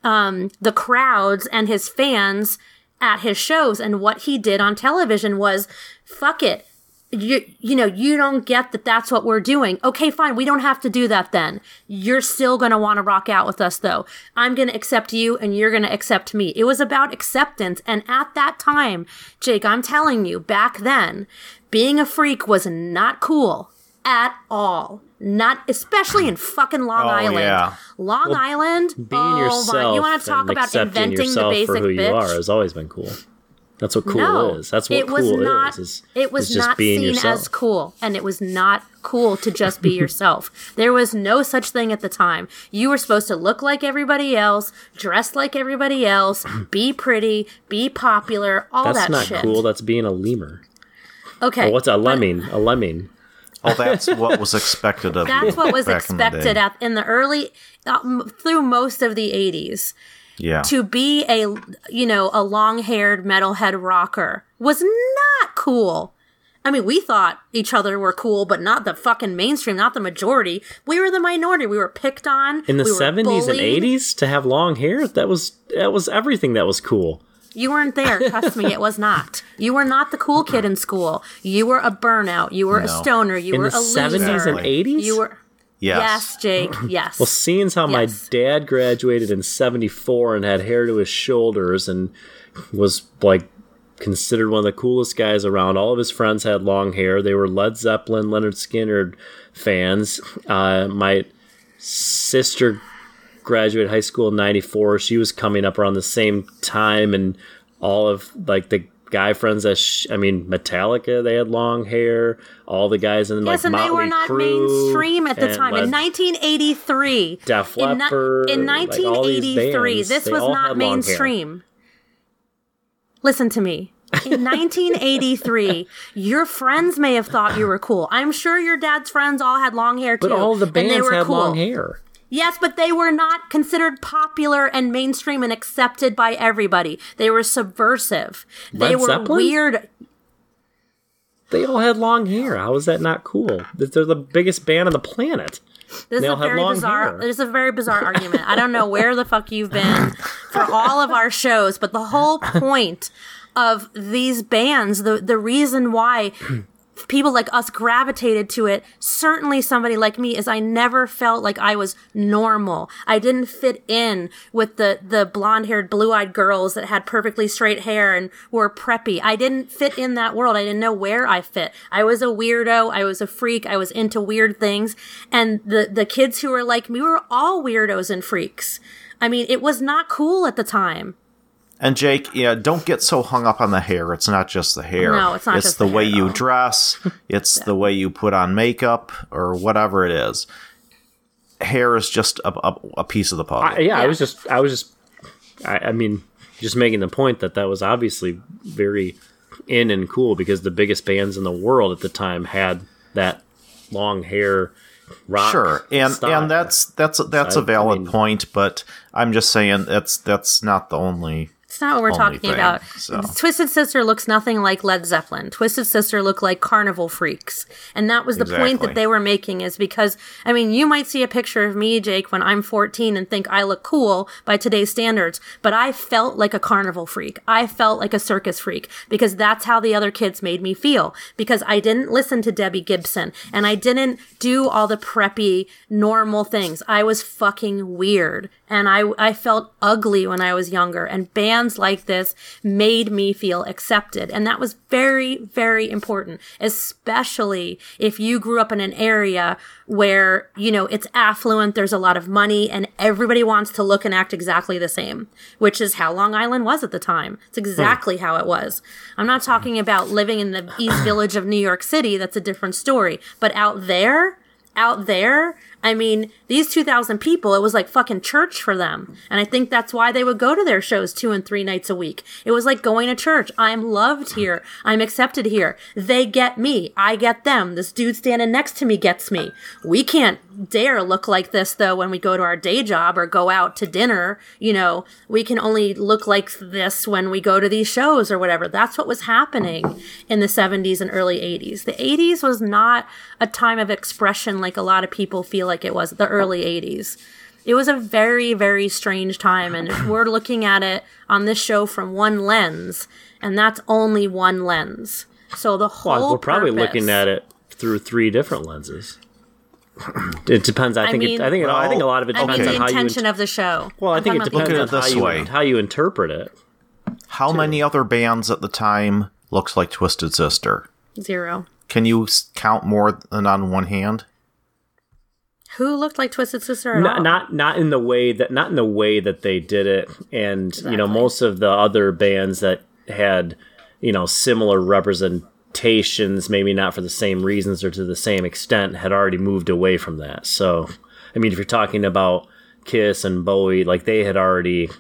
um, the crowds and his fans at his shows. And what he did on television was fuck it. You you know you don't get that that's what we're doing. Okay fine. We don't have to do that then. You're still going to want to rock out with us though. I'm going to accept you and you're going to accept me. It was about acceptance. And at that time jake i'm telling you back then being a freak was not cool at all not especially in fucking long Oh, island yeah. long island Being oh yourself my you want to talk about inventing the yourself basic for who bitch you are has always been cool. That's what cool no, is. That's what it was cool not, is. is. it was just not being seen yourself. as cool, and it was not cool to just be yourself. There was no such thing at the time. You were supposed to look like everybody else, dress like everybody else, be pretty, be popular, all that. That's not shit. cool. That's being a lemur. Okay, Or what's a lemming? A lemming. Oh, that's what was expected of you. that's what was back in the expected at in the early uh, m- through most of the 80s. Yeah. to be a you know a long-haired metalhead rocker was not cool. I mean, we thought each other were cool, but not the fucking mainstream, not the majority. We were the minority. We were picked on In the we seventies and eighties, to have long hair, that was that was everything that was cool. You weren't there. Trust me, it was not. You were not the cool kid in school. You were a burnout. You were a stoner. You In were the a loser. seventies and eighties, You were. yes. Yes, Jake. Yes. Well, seeing as how my dad graduated in 74 and had hair to his shoulders and was like considered one of the coolest guys around, all of his friends had long hair. They were Led Zeppelin, Lynyrd Skynyrd fans. Uh, my sister graduated high school in 94. She was coming up around the same time, and all of like the guy friends that sh- I mean Metallica they had long hair all the guys in Yes, like and they were not Crue mainstream at the time. In 1983, Def in, ni- Leppard, in like, 1983, bands, this was not mainstream. Listen to me. In 1983, your friends may have thought you were cool. I'm sure your dad's friends all had long hair too. But all the and they bands were had cool. long hair. Yes, but they were not considered popular and mainstream and accepted by everybody. They were subversive. they were Zeppelin? weird. They all had long hair. How is that not cool? They're the biggest band on the planet. This They is all a had very long bizarre. hair. This is a very bizarre argument. I don't know where the fuck you've been for all of our shows, but the whole point of these bands, the the reason why people like us gravitated to it, certainly somebody like me, is I never felt like I was normal. I didn't fit in with the the blonde haired, blue eyed girls that had perfectly straight hair and were preppy. I didn't fit in that world. I didn't know where I fit. I was a weirdo. I was a freak. I was into weird things. And the the kids who were like me were all weirdos and freaks. I mean, it was not cool at the time. And Jake, yeah, don't get so hung up on the hair. It's not just the hair. No, it's not It's just the, the way hair, you though. dress. It's the way you put on makeup or whatever it is. Hair is just a, a, a piece of the puzzle. I, yeah, I was just, I was just, I, I mean, just making the point that that was obviously very in and cool because the biggest bands in the world at the time had that long hair rock. sure, and style. and that's that's that's a I- I valid mean- point. But I'm just saying that's that's not the only It's not what we're talking thing, about. so. Twisted Sister looks nothing like Led Zeppelin. Twisted Sister looked like Carnival Freaks. And that was the point that they were making is because, I mean, you might see a picture of me, Jake, when I'm 14 and think I look cool by today's standards, but I felt like a carnival freak. I felt like a circus freak because that's how the other kids made me feel because I didn't listen to Debbie Gibson and I didn't do all the preppy, normal things. I was fucking weird and I, I felt ugly when I was younger and bands like this made me feel accepted. And that was very, very important, especially if you grew up in an area where, you know, it's affluent, there's a lot of money and everybody wants to look and act exactly the same, which is how Long Island was at the time. It's hmm. exactly how it was. I'm not talking about living in the East Village of New York City. That's a different story. But out there, out there, I mean, these 2,000 people, it was like fucking church for them. And I think that's why they would go to their shows two and three nights a week. It was like going to church. I'm loved here. I'm accepted here. They get me. I get them. This dude standing next to me gets me. We can't dare look like this though when we go to our day job or go out to dinner. You know, we can only look like this when we go to these shows or whatever. That's what was happening in the 70s and early 80s. The 80s was not a time of expression like a lot of people feel like it was the early 80s. It was a very, very strange time. And we're looking at it on this show from one lens, and that's only one lens. So the whole Well, we're probably purpose- looking at it through three different lenses. It depends. I think. mean- it, I think. It, I think a lot of it I depends mean, on the how you. intention int- of the show. well, I I'm think it talking about the depends Look at on it how this you way. how you interpret it. How many other bands at the time looks like Twisted Sister? Zero. Can you count more than on one hand? Who looked like Twisted Sister at Not, all? not not in the way that not in the way that they did it, and you know most of the other bands that had you know similar representations, maybe not for the same reasons or to the same extent, had already moved away from that. So, I mean, if you're talking about Kiss and Bowie, like they had already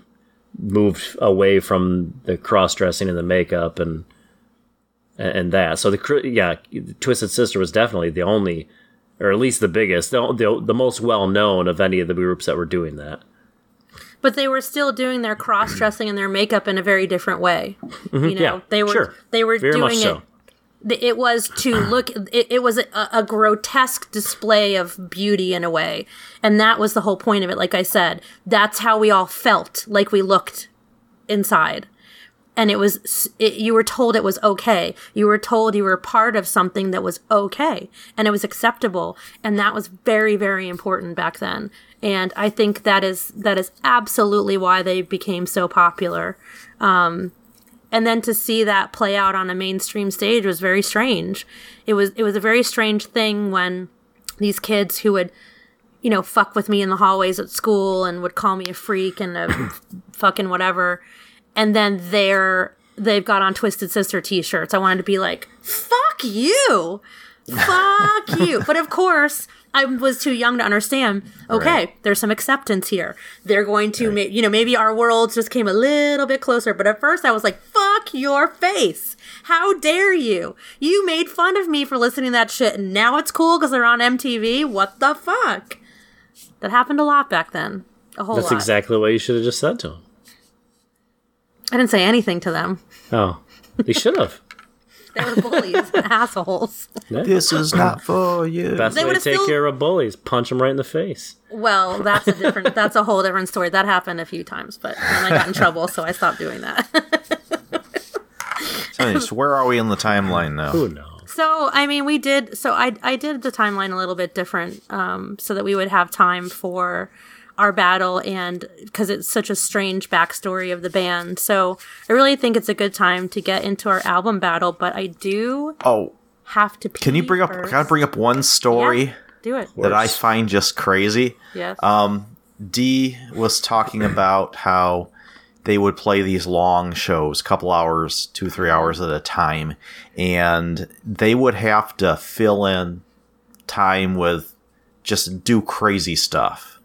moved away from the cross dressing and the makeup and and that. So the yeah, Twisted Sister was definitely the only, or at least the biggest, the the, the most well known of any of the groups that were doing that. but they were still doing their cross dressing and their makeup in a very different way. You know, Mm-hmm. yeah, they were sure. they were Very doing so. it. th- It was to look. It, it was a, a grotesque display of beauty in a way, and that was the whole point of it. Like I said, that's how we all felt like we looked inside. And it was, it, you were told it was okay. You were told you were part of something that was okay and it was acceptable. And that was very, very important back then. And I think that is, that is absolutely why they became so popular. Um, and then to see that play out on a mainstream stage was very strange. It was, it was a very strange thing when these kids who would, you know, fuck with me in the hallways at school and would call me a freak and a fucking whatever. And then they're they've got on Twisted Sister t-shirts. I wanted to be like, "Fuck you, fuck you." But of course, I was too young to understand. Okay, Right. there's some acceptance here. They're going to, ma- you know, maybe our worlds just came a little bit closer. But at first, I was like, "Fuck your face." How dare you? You made fun of me for listening to that shit, and now it's cool because they're on MTV? What the fuck? That happened a lot back then. A whole That's lot. exactly what you should have just said to him. I didn't say anything to them. Oh, they should have. They were bullies and assholes. This is not for you. Best They way to take still- care of bullies: punch them right in the face. Well, that's a different. that's a whole different story. That happened a few times, but then I got in trouble, so I stopped doing that. so, where are we in the timeline now? Who knows? so, I mean, we did. So, I I did the timeline a little bit different, um, so that we would have time for our battle, and because it's such a strange backstory of the band. So, I really think it's a good time to get into our album battle. But I do Oh, have to. can you bring up? First. Can I bring up one story Yeah, do it. that I find just crazy? Yes. Um, Dee was talking about how they would play these long shows, couple hours, two, three mm-hmm. hours at a time, and they would have to fill in time with just do crazy stuff.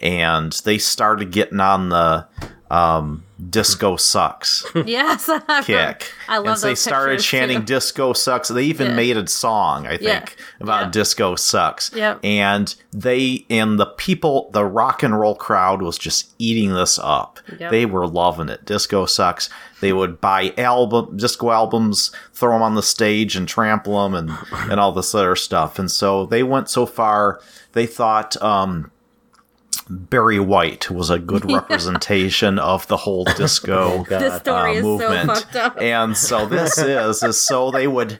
And they started getting on the um, disco sucks Yes. kick. I love and so they started chanting too. disco sucks. They even Yeah. made a song, I think, Yeah. about Yeah. disco sucks. Yep. And they and the people, the rock and roll crowd was just eating this up. Yep. They were loving it. Disco sucks. They would buy album disco albums, throw them on the stage and trample them and and all this other stuff. And so they went so far. They thought um Barry White was a good representation of the whole disco This story uh, is movement. so fucked up. And so this is is so they would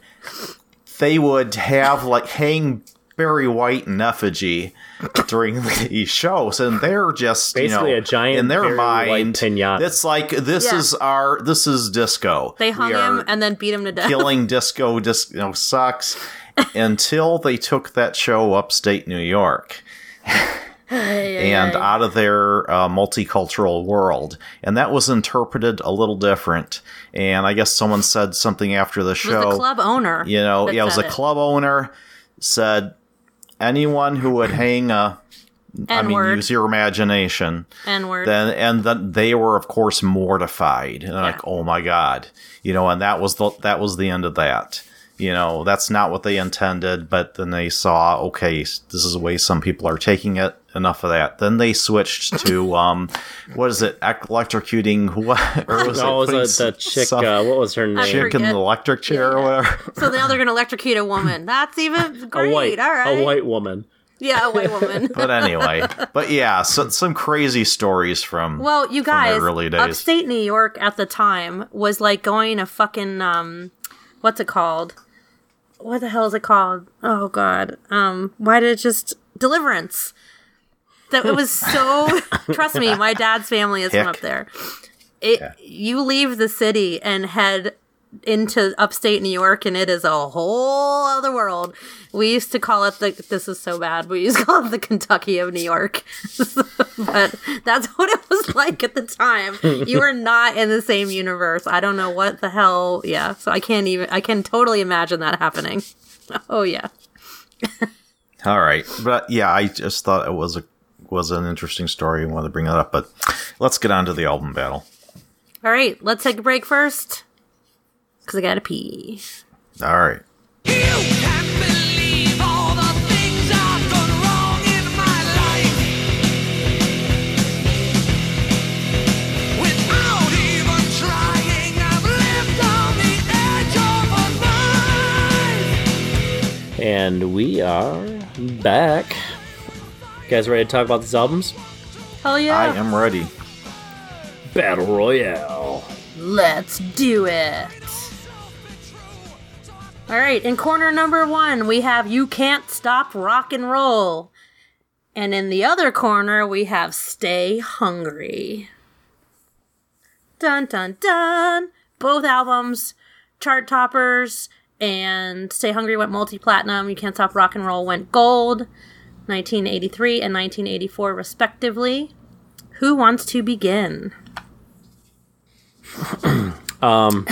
they would have like hang Barry White in effigy during these shows, and they're just Basically you know, a giant in their Barry White mind. pinata. It's like this Yeah. is our this is disco. They hung him and then beat him to death. killing disco. Dis, you know, sucks until they took that show upstate New York and out of their uh, multicultural world. And that was interpreted a little different. And I guess someone said something after the It show. club owner. You know, yeah, it was a club owner said anyone who would hang a, I mean, N-word. use your imagination. N-word. Then and then they were of course mortified and like, oh my god, you know, and that was the that was the end of that. You know, that's not what they intended, but then they saw, okay, this is the way some people are taking it. Enough of that. Then they switched to um, what is it? Electrocuting what? Or was Oh, it was putting it the chick? Uh, what was her name? chick in the electric chair or whatever? so now they're going to electrocute a woman. That's even a great. white, All right. a white woman. Yeah, a white woman. but anyway, but yeah, so, some crazy stories from Well, you from the guys, early days. upstate New York at the time was like going to fucking um, what's it called? What the hell is it called? Oh God, um, why did it just Deliverance? That it was so. trust me, my dad's family is from up there. It you leave the city and head into upstate New York, and it is a whole other world. We used to call it the. This is so bad. We used to call it the Kentucky of New York, but that's what it was like at the time. You were not in the same universe. I don't know what the hell. Yeah, so I can't even. I can totally imagine that happening. Oh yeah. All right, but yeah, I just thought it was a was an interesting story. and wanted to bring that up, but let's get on to the album battle. All right, let's take a break first, because I gotta pee. All right. You can't believe all the things I've done wrong in my life. Without even trying, I've lived on the edge of a knife. And we are back. You guys ready to talk about these albums? Hell yeah! I am ready. Battle Royale. Let's do it. All right, in corner number one, we have You Can't Stop Rock and Roll. And in the other corner, we have Stay Hungry. Dun dun dun. Both albums, chart toppers, and Stay Hungry went multi platinum. You Can't Stop Rock and Roll went gold, 1983 and 1984, respectively. Who wants to begin? Um,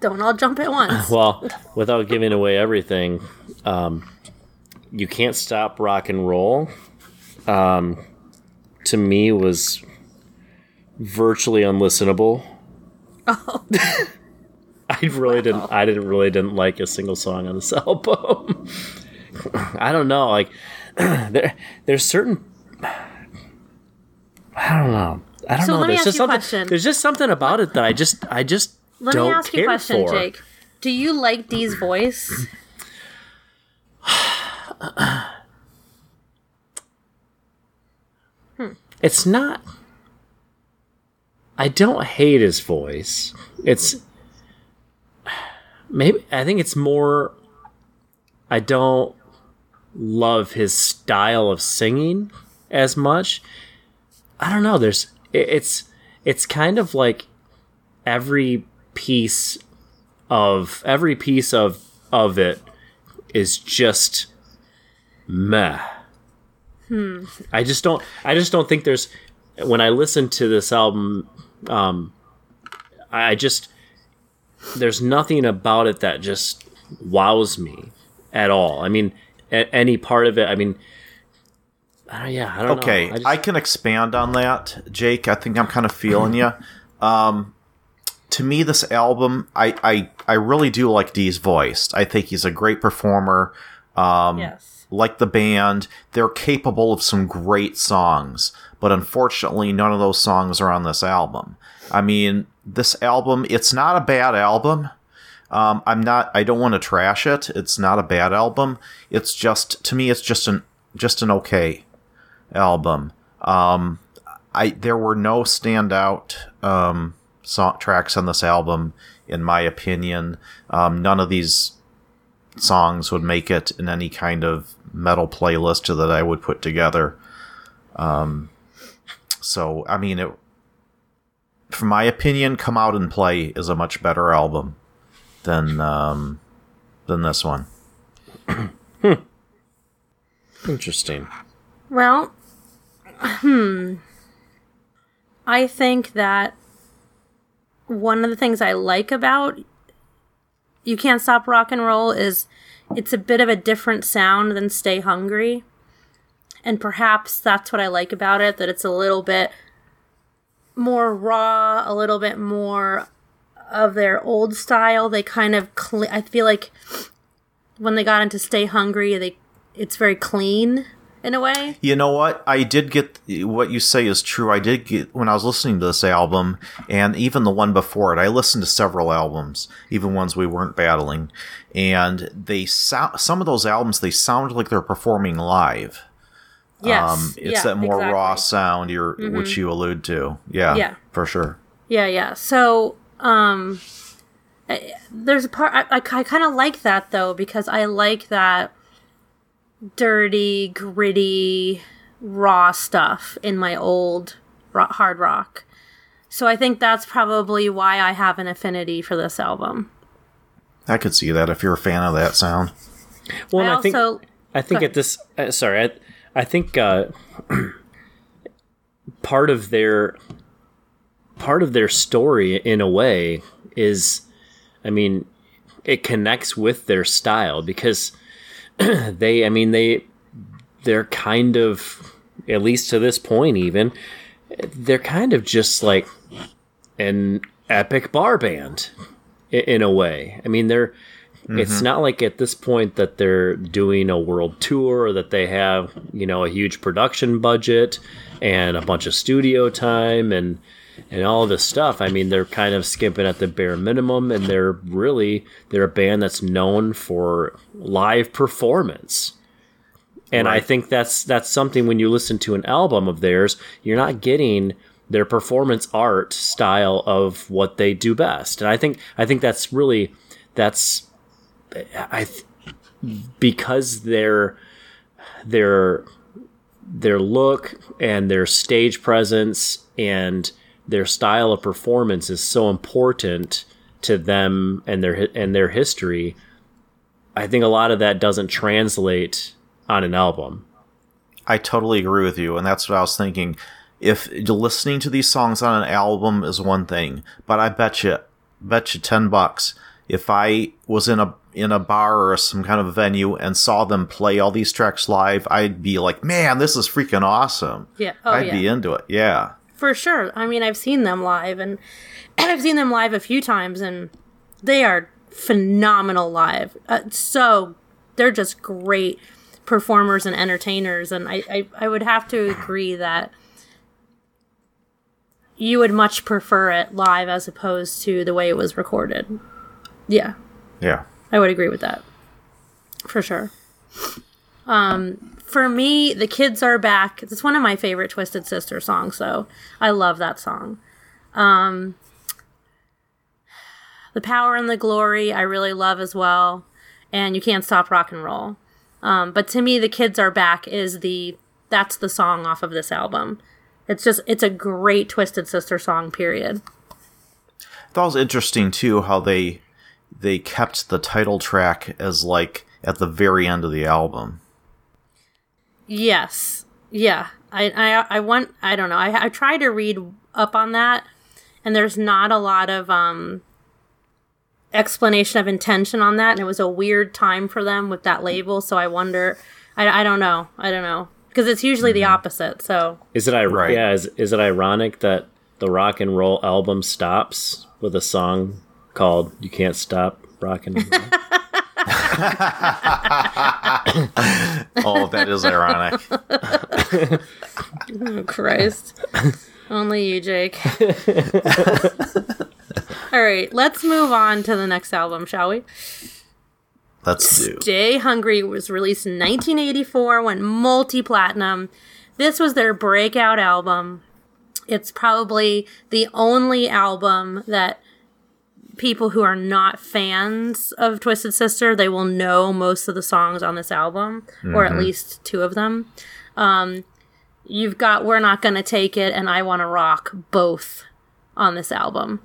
Don't all jump at once. well, without giving away everything, um, you can't stop rock and roll. Um, to me, was virtually unlistenable. Oh. I really didn't. I didn't really didn't like a single song on this album. I don't know. Like there, there's certain. I don't know. I don't So know. There's just something. question. There's just something about it that I just, I just Let don't me ask you a question, for. Jake. Do you like Dee's voice? It's not. I don't hate his voice. It's maybe I think it's more. I don't love his style of singing as much. I don't know. There's it's it's kind of like every piece of every piece of of it is just meh. Hmm. I just don't. I just don't think there's. When I listen to this album, um, I just there's nothing about it that just wows me at all. I mean, a- any part of it. I mean, I don't, yeah, I don't Okay, know. I, just- can expand on that, Jake. I think I'm kind of feeling you. to me, this album, I, I, I really do like Dee's voice. I think he's a great performer. Um, yes. Like the band, they're capable of some great songs, but unfortunately, none of those songs are on this album. I mean, this album, it's not a bad album. Um, I'm not. I don't want to trash it. It's not a bad album. It's just to me, it's just an just an okay album. Um, I there were no standout um, song tracks on this album, in my opinion. Um, none of these songs would make it in any kind of metal playlist that I would put together. Um, so I mean, it, from my opinion, "Come Out and Play" is a much better album than um, than this one. Interesting. Well, hmm. I think that one of the things I like about You Can't Stop Rock and Roll is it's a bit of a different sound than Stay Hungry. And perhaps that's what I like about it, that it's a little bit more raw, a little bit more of their old style. They kind of cle- I feel like when they got into Stay Hungry, they it's very clean in a way. You know what? I did get what you say is true. I did get when I was listening to this album, and even the one before it. I listened to several albums, even ones we weren't battling, and they sound some of those albums. They sound like they're performing live. Yes. Um, it's yeah, that more exactly. Mm-hmm. raw sound you're, which you allude to. Yeah, Yeah. for sure. Yeah, yeah. So, um, I- there's a part I, I, kind of like that though because I like that dirty, gritty, raw stuff in my old ro- hard rock. So I think that's probably why I have an affinity for this album. I could see that if you're a fan of that sound. Well, I and I think I think Go at this. Uh, sorry, I, I think uh, part of their part of their story, in a way, is, I mean, it connects with their style because they, I mean, they they're kind of, at least to this point, even they're kind of just like an epic bar band in a way. I mean, they're it's mm-hmm. not like at this point that they're doing a world tour or that they have, you know, a huge production budget and a bunch of studio time and and all this stuff. I mean, they're kind of skimping at the bare minimum and they're really they're a band that's known for live performance. And I think that's that's something when you listen to an album of theirs, you're not getting their performance art style of what they do best. And I think I think that's really that's I th- because their their their look and their stage presence and their style of performance is so important to them and their and their history. I think a lot of that doesn't translate on an album. I totally agree with you, and that's what I was thinking. If listening to these songs on an album is one thing, but I bet you, bet you ten bucks, if I was in a in a bar or some kind of venue and saw them play all these tracks live, I'd be like, man, this is freaking awesome. Yeah. Oh, I'd yeah. be into it. Yeah. For sure. I mean, I've seen them live, and I've seen them live a few times, and they are phenomenal live. Uh, so they're just great performers and entertainers, and I, I, I would have to agree that you would much prefer it live as opposed to the way it was recorded. Yeah, Yeah. I would agree with that. For sure. Um, for me, The Kids Are Back. It's one of my favorite Twisted Sister songs, so I love that song. Um, the Power and the Glory, I really love as well. And You Can't Stop Rock and Roll. Um, but to me, The Kids Are Back is the that's the song off of this album. It's just it's a great Twisted Sister song, period. That was interesting too how they they kept the title track as like at the very end of the album. Yes. Yeah. I I I want I don't know. I I try to read up on that and there's not a lot of um explanation of intention on that and it was a weird time for them with that label so I wonder I I don't know. I don't know because it's usually the opposite. So Is it ironic? Right. yeah, is, is it ironic that the rock and roll album stops with a song called "You Can't Stop Rock and Roll"? Oh, that is ironic. Oh, Christ. Only you, Jake. All right, let's move on to the next album, shall we? Let's do. Stay Hungry was released in 1984, went multi platinum. This was their breakout album. It's probably the only album that people who are not fans of Twisted Sister, they will know most of the songs on this album, or at least two of them. Um, you've got We're Not Gonna Take It and I Wanna Rock both on this album.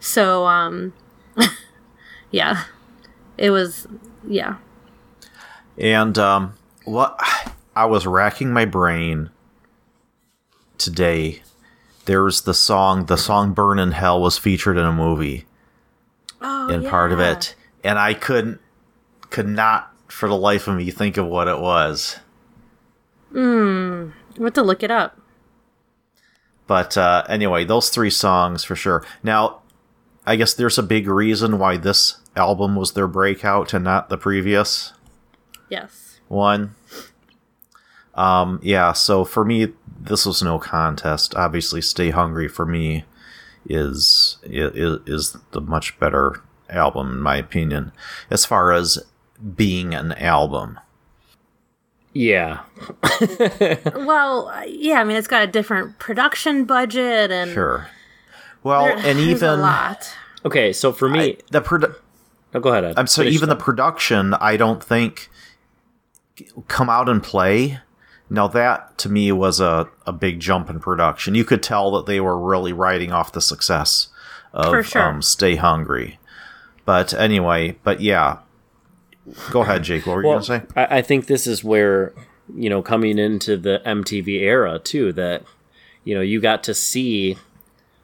So, um, yeah, it was, yeah. And um, what I was racking my brain today. There's the song. The song "Burn in Hell" was featured in a movie Oh, in part of it, and I couldn't, could not for the life of me think of what it was. We have to look it up. But uh, anyway, those three songs for sure. Now, I guess there's a big reason why this album was their breakout and not the previous Yes. one. Um, yeah, so for me, this was no contest. Obviously, "Stay Hungry" for me is is is the much better album in my opinion, as far as being an album. Yeah, Well, uh, yeah, I mean, it's got a different production budget and Sure. Well, there- and there's a even lot. Okay, so for me, the produ- oh, go ahead. Ed. I'm sorry, Finish even the production, I don't think come out and play. Now that to me was a, a big jump in production. You could tell that they were really riding off the success For of sure. um, Stay Hungry. But anyway, but yeah. Go ahead, Jake. What were you well, gonna say? I, I think this is where you know coming into the MTV era too that you know you got to see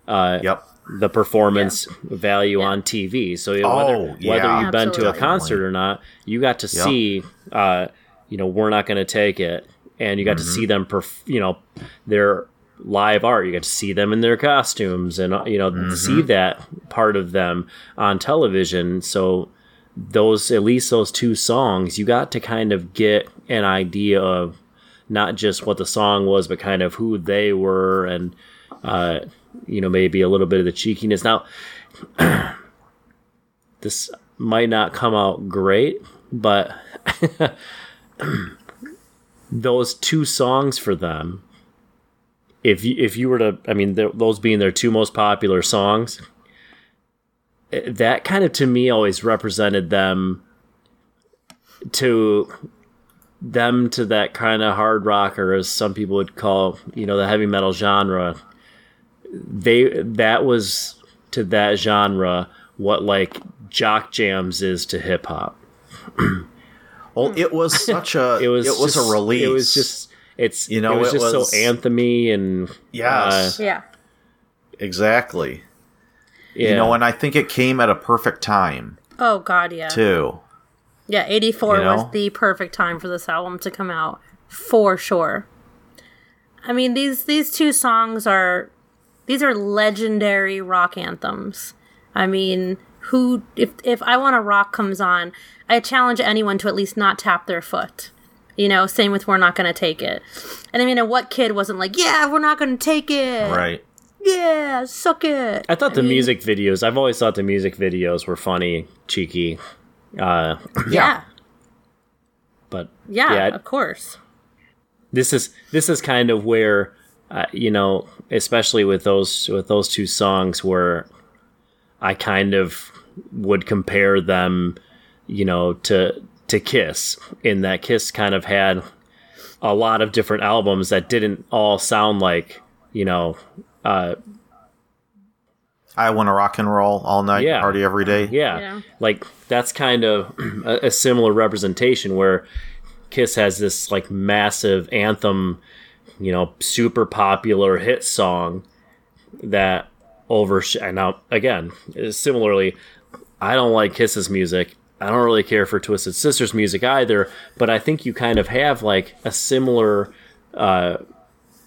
uh, Yep. the performance value on TV. So you know, whether Oh, whether yeah. you've been to a concert or not, you got to Yep. see. Uh, you know, we're not going to take it, and you got to Mm-hmm. see them. Perf- you know, their live art. You got to see them in their costumes, and uh, you know, Mm-hmm. see that part of them on television. So those at least those two songs, you got to kind of get an idea of not just what the song was, but kind of who they were, and uh, you know maybe a little bit of the cheekiness. Now, this might not come out great, but those two songs for them, if you, if you were to, I mean, those being their two most popular songs, eh, that kind of to me always represented them to them to that kind of hard rock or as some people would call you know the heavy metal genre. They that was to that genre what like jock jams is to hip hop Well, it was such a it was it was just- a release. it was just it's You know, it was it just was- so anthemy and yes, uh, Yeah. exactly. yeah You know, and I think it came at a perfect time Oh God, yeah. too. Yeah, 84 You know? was the perfect time for this album to come out for sure. I mean, these these two songs are these are legendary rock anthems. I mean, who if if I Wanna Rock comes on, I challenge anyone to at least not tap their foot. You know, same with We're Not Gonna Take It. And I mean, and what kid wasn't like, yeah, we're not gonna take it. Right. Yeah, suck it. i thought the mean- music videos i've always thought the music videos were funny cheeky uh Yeah. but Yeah, yeah of course. this is this is kind of where uh, you know especially with those with those two songs where i kind of would compare them you know to to kiss in that kiss kind of had a lot of different albums that didn't all sound like you know uh I want to rock and roll all night, Yeah. party every day. yeah, Yeah. like that's kind of a, a similar representation where kiss has this like massive anthem you know super popular hit song that oversh and now again similarly i don't like kiss's music i don't really care for twisted sisters music either but i think you kind of have like a similar uh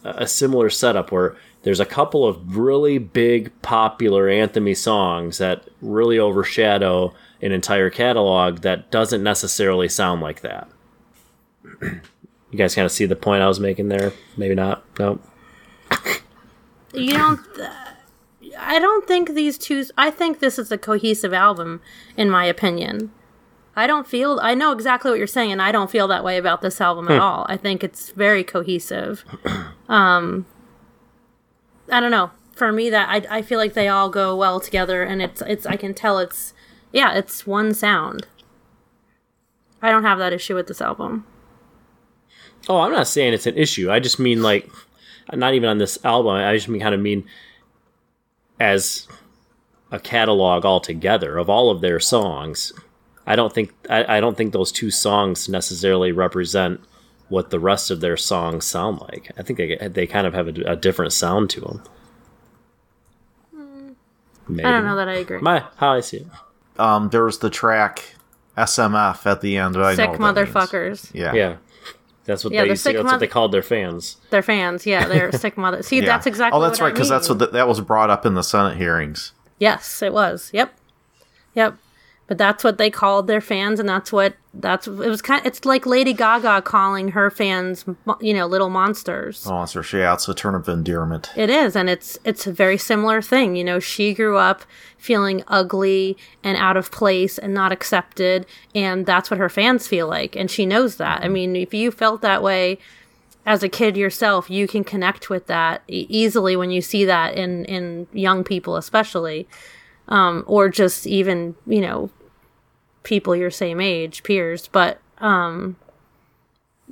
a similar setup where there's a couple of really big popular anthemy songs that really overshadow an entire catalog that doesn't necessarily sound like that. you guys kind of see the point I was making there? Maybe not. No. You don't. I don't think these two. I think this is a cohesive album, in my opinion. I don't feel. I know exactly what you're saying, and I don't feel that way about this album at all. I think it's very cohesive. Um, I don't know. For me, that I I feel like they all go well together, and it's it's. I can tell it's. Yeah, it's one sound. I don't have that issue with this album. Oh, I'm not saying it's an issue. I just mean like, not even on this album. I just mean kind of mean as a catalog altogether of all of their songs. I don't think I, I don't think those two songs necessarily represent what the rest of their songs sound like. I think they they kind of have a, a different sound to them. Maybe. I don't know that I agree. My how I see it. Um, there was the track SMF at the end. but I Sick know what that means. motherfuckers. Yeah. Yeah, that's what Yeah, they the used sick that's what they called their fans. They're fans. Yeah, they're sick mother. See, Yeah. that's exactly. Oh, that's what right, because that's what th- that was brought up in the Senate hearings. Yes, it was. Yep. Yep. But that's what they called their fans, and that's what that's it was kind. of, it's like Lady Gaga calling her fans, you know, little monsters. Monsters, yeah, it's a term of endearment. It is, and it's it's a very similar thing. You know, she grew up feeling ugly and out of place and not accepted, and that's what her fans feel like, and she knows that. I mean, if you felt that way as a kid yourself, you can connect with that easily when you see that in in young people, especially, um, or just even you know people your same age, peers. But um,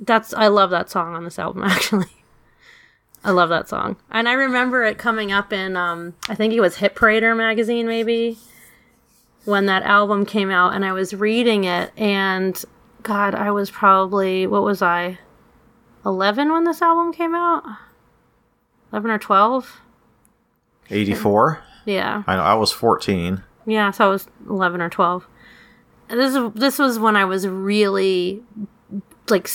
that's I love that song on this album actually. I love that song. And I remember it coming up in um I think it was Hit Parader magazine maybe when that album came out and I was reading it and god, I was probably what was I? 11 when this album came out? 11 or 12? 84? Yeah. I know, I was 14. Yeah, so I was 11 or 12. This this was when I was really like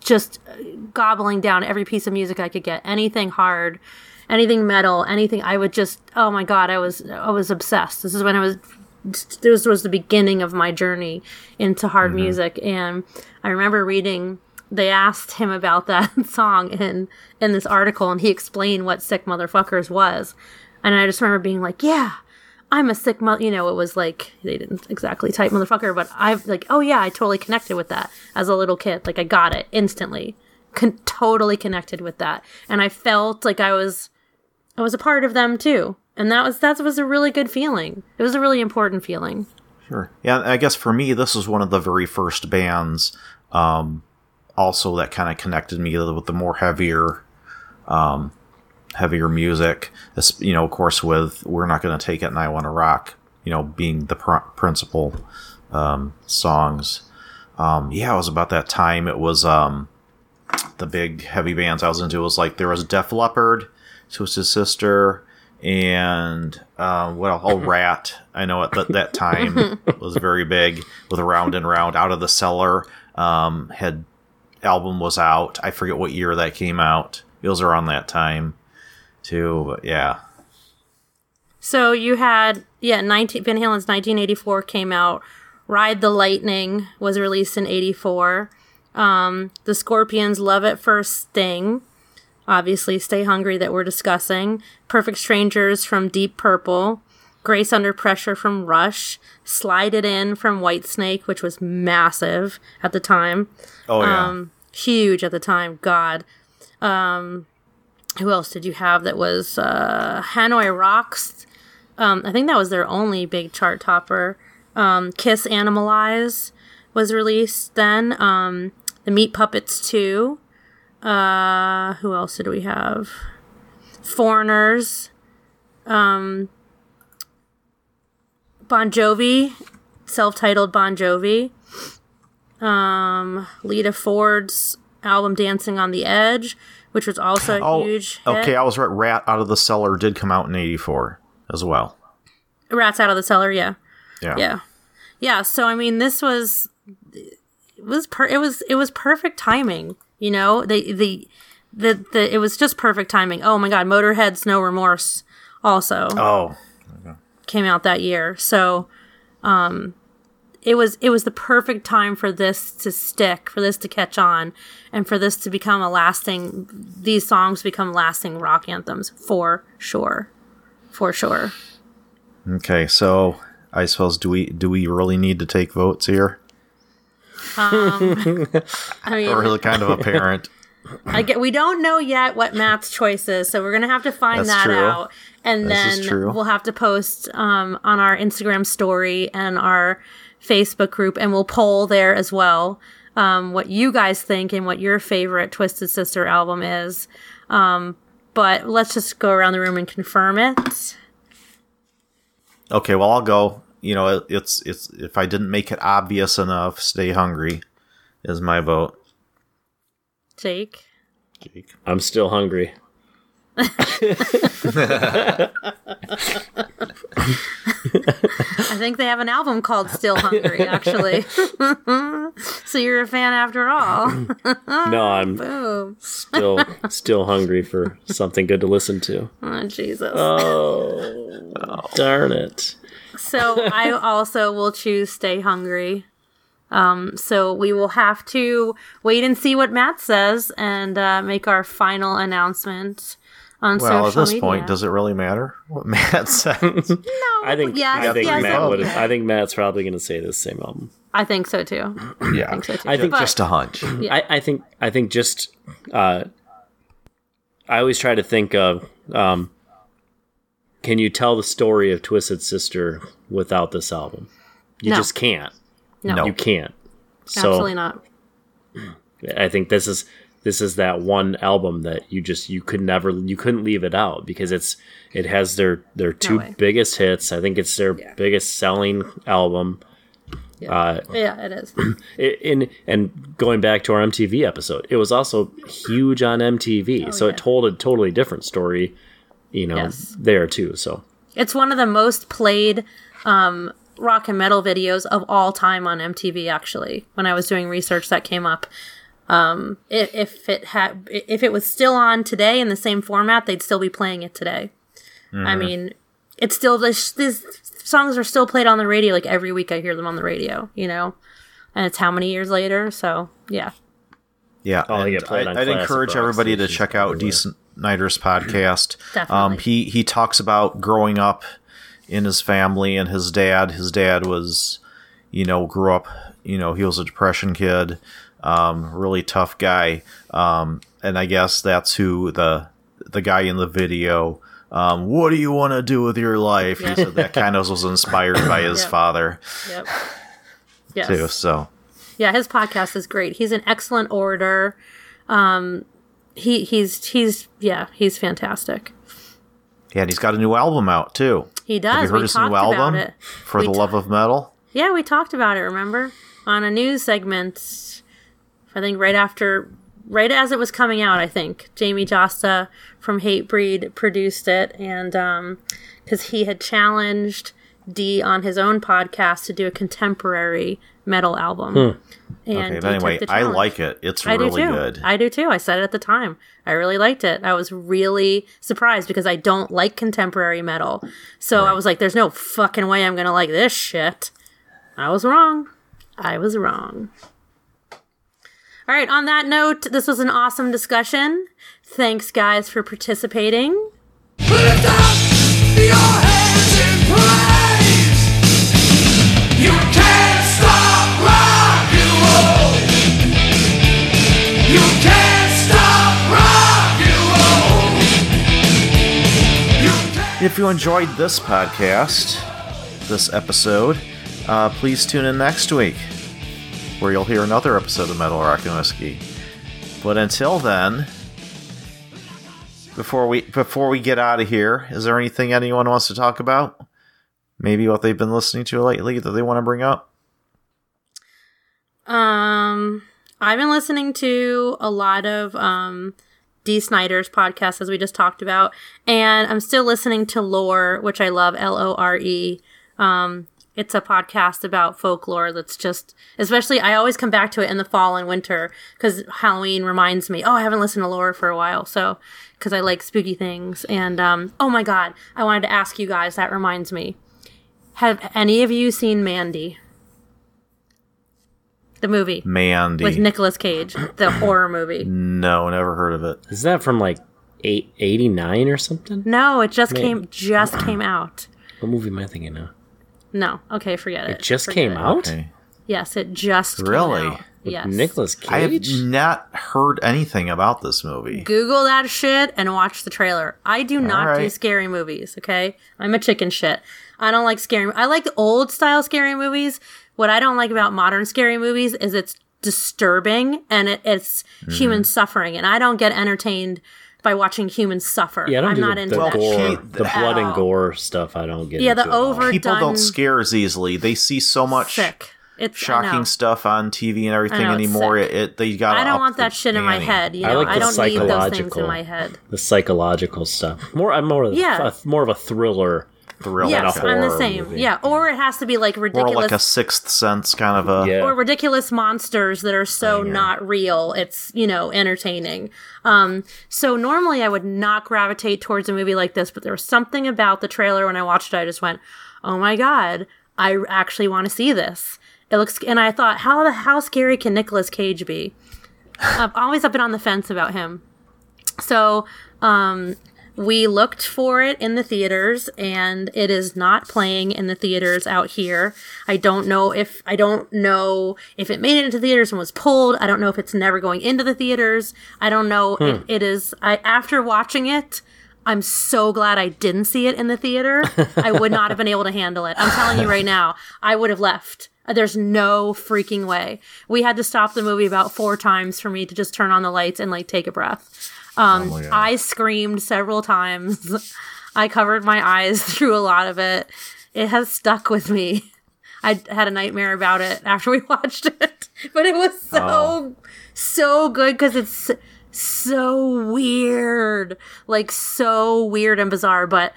just uh, gobbling down every piece of music I could get. Anything hard, anything metal, anything I would just oh my god, I was I was obsessed. This is when I was this was the beginning of my journey into hard mm-hmm. music and I remember reading they asked him about that song in in this article and he explained what sick motherfuckers was and i just remember being like yeah i'm a sick mother you know it was like they didn't exactly type motherfucker but i've like oh yeah i totally connected with that as a little kid. Like i got it instantly. Con- totally connected with that. And i felt like i was i was a part of them too. And that was that was a really good feeling. It was a really important feeling. Sure. Yeah, I guess for me, this was one of the very first bands, um, also that kind of connected me with the more heavier, um, heavier music. You know, of course, with "We're Not Gonna Take It" and "I Wanna Rock," you know, being the pr- principal um, songs. Um, yeah, it was about that time. It was um, the big heavy bands I was into. It Was like there was Def Leppard, Twisted Sister, and um, what else? Oh, Ratt. I know at that, that time was very big with Round and Round. Out of the Cellar um, had album was out. I forget what year that came out. It was around that time too. But yeah, So you had yeah, 19 Van Halen's 1984 came out. Ride the Lightning was released in 84. Um, the Scorpions Love at First Sting. Obviously, Stay Hungry that we're discussing. Perfect Strangers from Deep Purple. Grace Under Pressure from Rush. Slide It In from Whitesnake, which was massive at the time oh yeah, um, huge at the time. God, um, who else did you have that was uh, Hanoi Rocks? Um, I think that was their only big chart topper. Um, Kiss Animalize was released then. Um, the Meat Puppets two. Uh, who else did we have? Foreigners. Um, Bon Jovi, self-titled Bon Jovi um, Lita Ford's album Dancing on the Edge, which was also oh huge hit. okay. I was right. Ratt Out of the Cellar did come out in '84 as well. Ratt's Out of the Cellar, yeah. Yeah, Yeah. Yeah, so I mean this was it was per- it was it was perfect timing, you know? The the the, the it was just perfect timing. Oh my god, Motorhead's No Remorse also Oh, came out that year. So um it was it was the perfect time for this to stick, for this to catch on, and for this to become a lasting these songs become lasting rock anthems for sure. For sure. okay. So I suppose do we do we really need to take votes here, I mean is kind of apparent? I get we don't know yet what Matt's choice is, so we're gonna have to find That's that true. out. And This then we'll have to post um, on our Instagram story and our Facebook group, and we'll poll there as well um, what you guys think and what your favorite Twisted Sister album is. Um, but let's just go around the room and confirm it. Okay, well I'll go. You know, it, it's it's if I didn't make it obvious enough, stay hungry is my vote. Jake. Jake. I'm still hungry. I think they have an album called Still Hungry, actually. so you're a fan after all. No, I'm Boom. still still hungry for something good to listen to. Oh, Jesus. Oh, darn it. So I also will choose Stay Hungry. Um, so we will have to wait and see what Matt says and uh, make our final announcement on Well, at this media. point, does it really matter what Matt says? I think yes, I think yes, Matt would. I think Matt's probably going to say the same album. I think so too. yeah, I think so too. I think But- just a hunch. I, I think I think just uh, I always try to think of um, can you tell the story of Twisted Sister without this album? You No. just can't. no, No. You can't. So absolutely not. I think this is this is that one album that you just you could never you couldn't leave it out because it's it has their their two way. biggest hits. I think it's their biggest selling album. Uh, Yeah, it is. it, in and going back to our MTV episode, it was also huge on MTV, so Oh, yeah. it told a totally different story, you know, Yes. there too. So It's one of the most played um, rock and metal videos of all time on MTV. Actually, when I was doing research, that came up. Um, if, if it had, if it was still on today in the same format, they'd still be playing it today. I mean, it's still this. These songs are still played on the radio. Like every week, I hear them on the radio. You know, and it's how many years later? So yeah, Yeah, Oh, they and get played on I, I'd encourage everybody to check out everywhere. Dee Snider's podcast. Um, he he talks about growing up in his family and his dad. His dad was, you know, grew up. You know, he was a depression kid, um, really tough guy. Um, and I guess that's who the the guy in the video. Um, what do you want to do with your life? He said that kind of was inspired by his Yep. father yep, yes. too. So Yeah, his podcast is great. He's an excellent orator. Um, he he's he's yeah, he's fantastic. yeah, and he's got a new album out too. He does. Have you heard we his new album? it. For We the ta- Love of Metal? Yeah, we talked about it. Remember on a news segment. I think right after, right as it was coming out. I think Jamey Jasta from Hatebreed produced it, and because he had challenged Dee on his own podcast to do a contemporary metal album. And Hmm. Okay, but anyway, I like it. It's I really do too. good. I do too. I said it at the time. I really liked it. I was really surprised because I don't like contemporary metal. So I was like, there's no fucking way I'm going to like this shit. I was wrong. I was wrong. All right, on that note, this was an awesome discussion. Thanks, guys, for participating. Lift up your hands in praise. You can't stop rock and roll. You can't stop rock and roll. You can't. If you enjoyed this podcast, this episode, uh, please tune in next week, where you'll hear another episode of Metal Rock and Whiskey. But until then, before we before we get out of here, is there anything anyone wants to talk about? Maybe what they've been listening to lately that they want to bring up? Um, I've been listening to a lot of um, Dee Snider's podcast, as we just talked about, and I'm still listening to Lore, which I love, L O R E. Um, It's a podcast about folklore that's just, especially, I always come back to it in the fall and winter because Halloween reminds me, oh, I haven't listened to lore for a while. So, because I like spooky things. And, um, oh my God, I wanted to ask you guys, that reminds me. Have any of you seen Mandy? The movie Mandy. with Nicolas Cage, the horror movie. no, never heard of it. Is that from like eight eighty nine or something? No, it just came just came out. What movie am I thinking of? No, okay, forget it. It just Forget came it. out. Okay. Yes, it just came Really? out. Yes. Nicolas I have not heard anything about this movie. Google that shit and watch the trailer. I do not do scary movies, okay? I'm a chicken shit. I don't like scary I like the old style scary movies. What I don't like about modern scary movies is it's disturbing and it, it's Mm-hmm. human suffering and I don't get entertained by watching humans suffer. yeah, I don't I'm do not the, into the that gore, shit. the blood and gore stuff. I don't get. Yeah, into the at all. over- People don't scare as easily. They see so much Sick. It's shocking stuff on TV and everything I know, anymore. It, it they got. I don't want that shit in my head. You know, I like I, don't need those things in my head. the psychological stuff. More, I'm more, Yeah. a, more of a thriller. Thrill. Yes, a I'm the same. movie. Yeah, or it has to be like More ridiculous like a sixth sense kind of a. Yeah, or ridiculous monsters that are so not real. It's, you know, entertaining. Um, so normally I would not gravitate towards a movie like this, but there was something about the trailer when I watched it, I just went, oh my God, I actually want to see this. It looks, and I thought, how the, how scary can Nicolas Cage be? I've always been on the fence about him. So, um, we looked for it in the theaters and it is not playing in the theaters out here. I don't know if I don't know if it made it into theaters and was pulled. I don't know if it's never going into the theaters. I don't know. It, hmm. it is I after watching it, I'm so glad I didn't see it in the theater. I would not have been able to handle it. I'm telling you right now, I would have left. There's no freaking way. We had to stop the movie about four times for me to just turn on the lights and like take a breath. Um, God. I screamed several times. I covered my eyes through a lot of it. It has stuck with me. I had a nightmare about it after we watched it, but it was so so good because it's so weird, like so weird and bizarre. But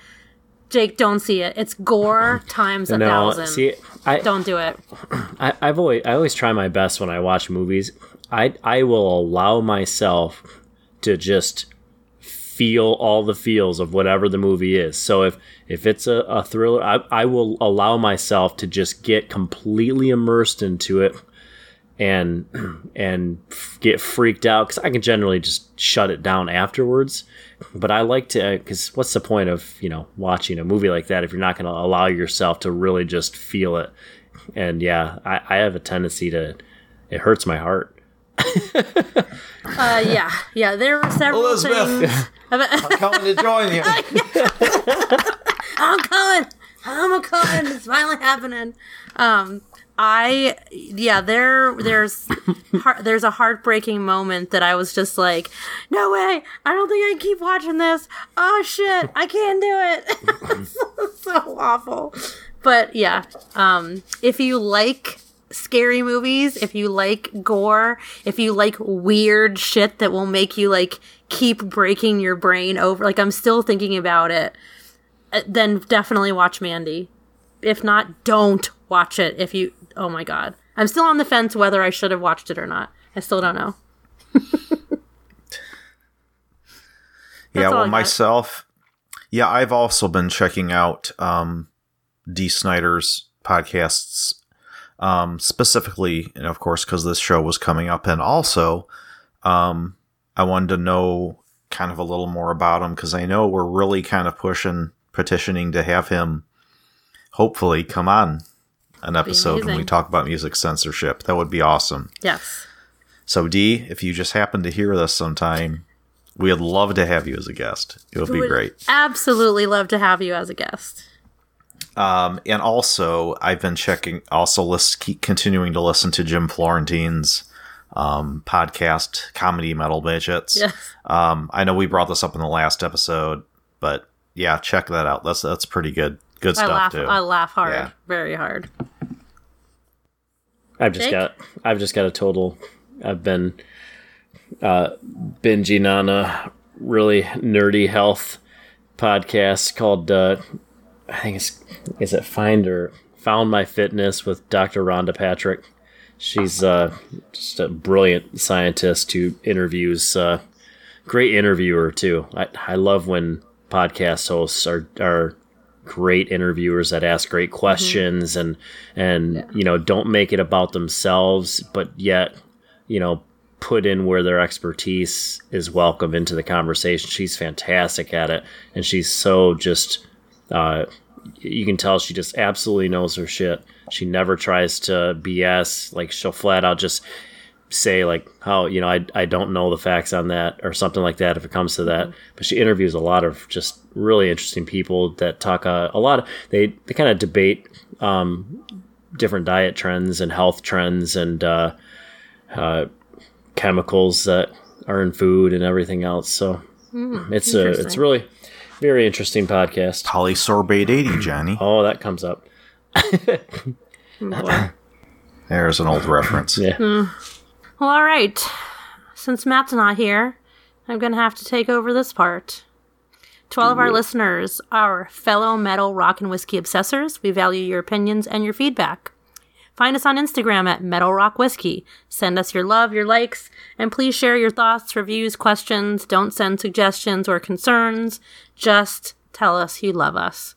Jake, don't see it. It's gore times a no, thousand. see, I, don't do it. I, I've always, I always try my best when I watch movies. I, I will allow myself to just feel all the feels of whatever the movie is. So if if it's a, a thriller, I, I will allow myself to just get completely immersed into it and and get freaked out because I can generally just shut it down afterwards. But I like to because what's the point of you know watching a movie like that if you're not going to allow yourself to really just feel it? And yeah, I, I have a tendency to it hurts my heart. Uh, yeah, yeah. There were several Elizabeth. things. I'm coming to join you. I'm coming. I'm coming. It's finally happening. Um, I yeah. There there's heart, there's a heartbreaking moment that I was just like, no way. I don't think I can keep watching this. Oh shit, I can't do it. so, so awful. But yeah, um, if you like scary movies, if you like gore, if you like weird shit that will make you like keep breaking your brain over, like I'm still thinking about it uh, then definitely watch Mandy. If not, don't watch it. If you, oh my god, I'm still on the fence whether I should have watched it or not. I still don't know. yeah, well, myself, yeah, I've also been checking out um, Dee Snider's podcasts, um, specifically, and of course, because this show was coming up, and also, um, I wanted to know kind of a little more about him because I know we're really kind of pushing, petitioning to have him, hopefully, come on an episode when we talk about music censorship. That would be awesome. Yes. So, Dee, if you just happen to hear this sometime, we'd love to have you as a guest. It would be Would great. Absolutely love to have you as a guest. Um, and also, I've been checking, also list, keep continuing to listen to Jim Florentine's um, podcast, Comedy Metal Midgets. Yes. Um, I know we brought this up in the last episode, but yeah, check that out. That's that's pretty good. Good I stuff laugh. too. I laugh hard, Yeah. very hard. I've just Jake? got I've just got a total I've been uh binging on a really nerdy health podcast called uh I think it's is it Finder Found My Fitness with Dr. Rhonda Patrick. She's uh, just a brilliant scientist who interviews. Uh, great interviewer too. I, I love when podcast hosts are are great interviewers that ask great questions and and you know don't make it about themselves, but yet you know put in where their expertise is welcome into the conversation. She's fantastic at it, and she's so just. Uh, you can tell she just absolutely knows her shit. She never tries to BS. Like she'll flat out just say like how you know I, I don't know the facts on that or something like that if it comes to that. But she interviews a lot of just really interesting people that talk uh, a lot of they they kind of debate um, different diet trends and health trends and uh, uh, chemicals that are in food and everything else. So it's a it's really very interesting podcast Polysorbate 80, Johnny. oh that comes up There's an old reference. yeah hmm. Well, all right. Since Matt's not here, I'm going to have to take over this part. To all of our mm-hmm. listeners, our fellow metal rock and whiskey obsessors, we value your opinions and your feedback. Find us on Instagram at Metal Rock Whiskey. Send us your love, your likes, and please share your thoughts, reviews, questions. Don't send suggestions or concerns. Just tell us you love us.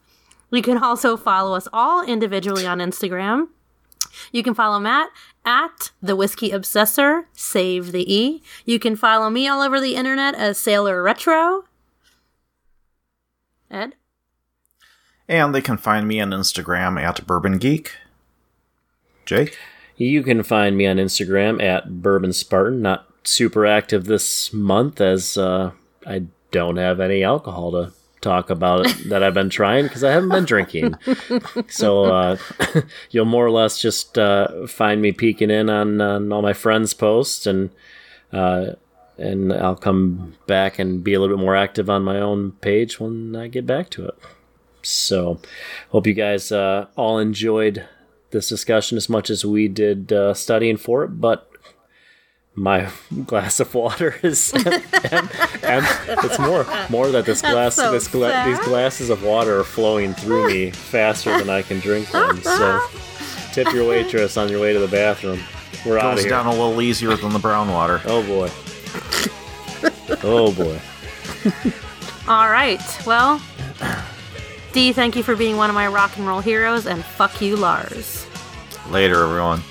You can also follow us all individually on Instagram. You can follow Matt at the Whiskey Obsessor, save the E. You can follow me all over the internet as Sailor Retro. Ed? And they can find me on Instagram at Bourbon Geek. Jake? You can find me on Instagram at Bourbon Spartan. Not super active this month as uh, I don't have any alcohol to talk about that I've been trying because I haven't been drinking. so uh, you'll more or less just uh, find me peeking in on, on all my friends' posts and uh, and I'll come back and be a little bit more active on my own page when I get back to it. So, hope you guys uh, all enjoyed this discussion as much as we did uh, studying for it. But my glass of water is em- em- it's more more that this glass so this gla- these glasses of water are flowing through me faster than I can drink them. So, tip your waitress on your way to the bathroom. We're out of Goes here. down a little easier than the brown water. Oh boy. oh boy. All right. Well, Dee, thank you for being one of my rock and roll heroes, and fuck you, Lars. Later, everyone.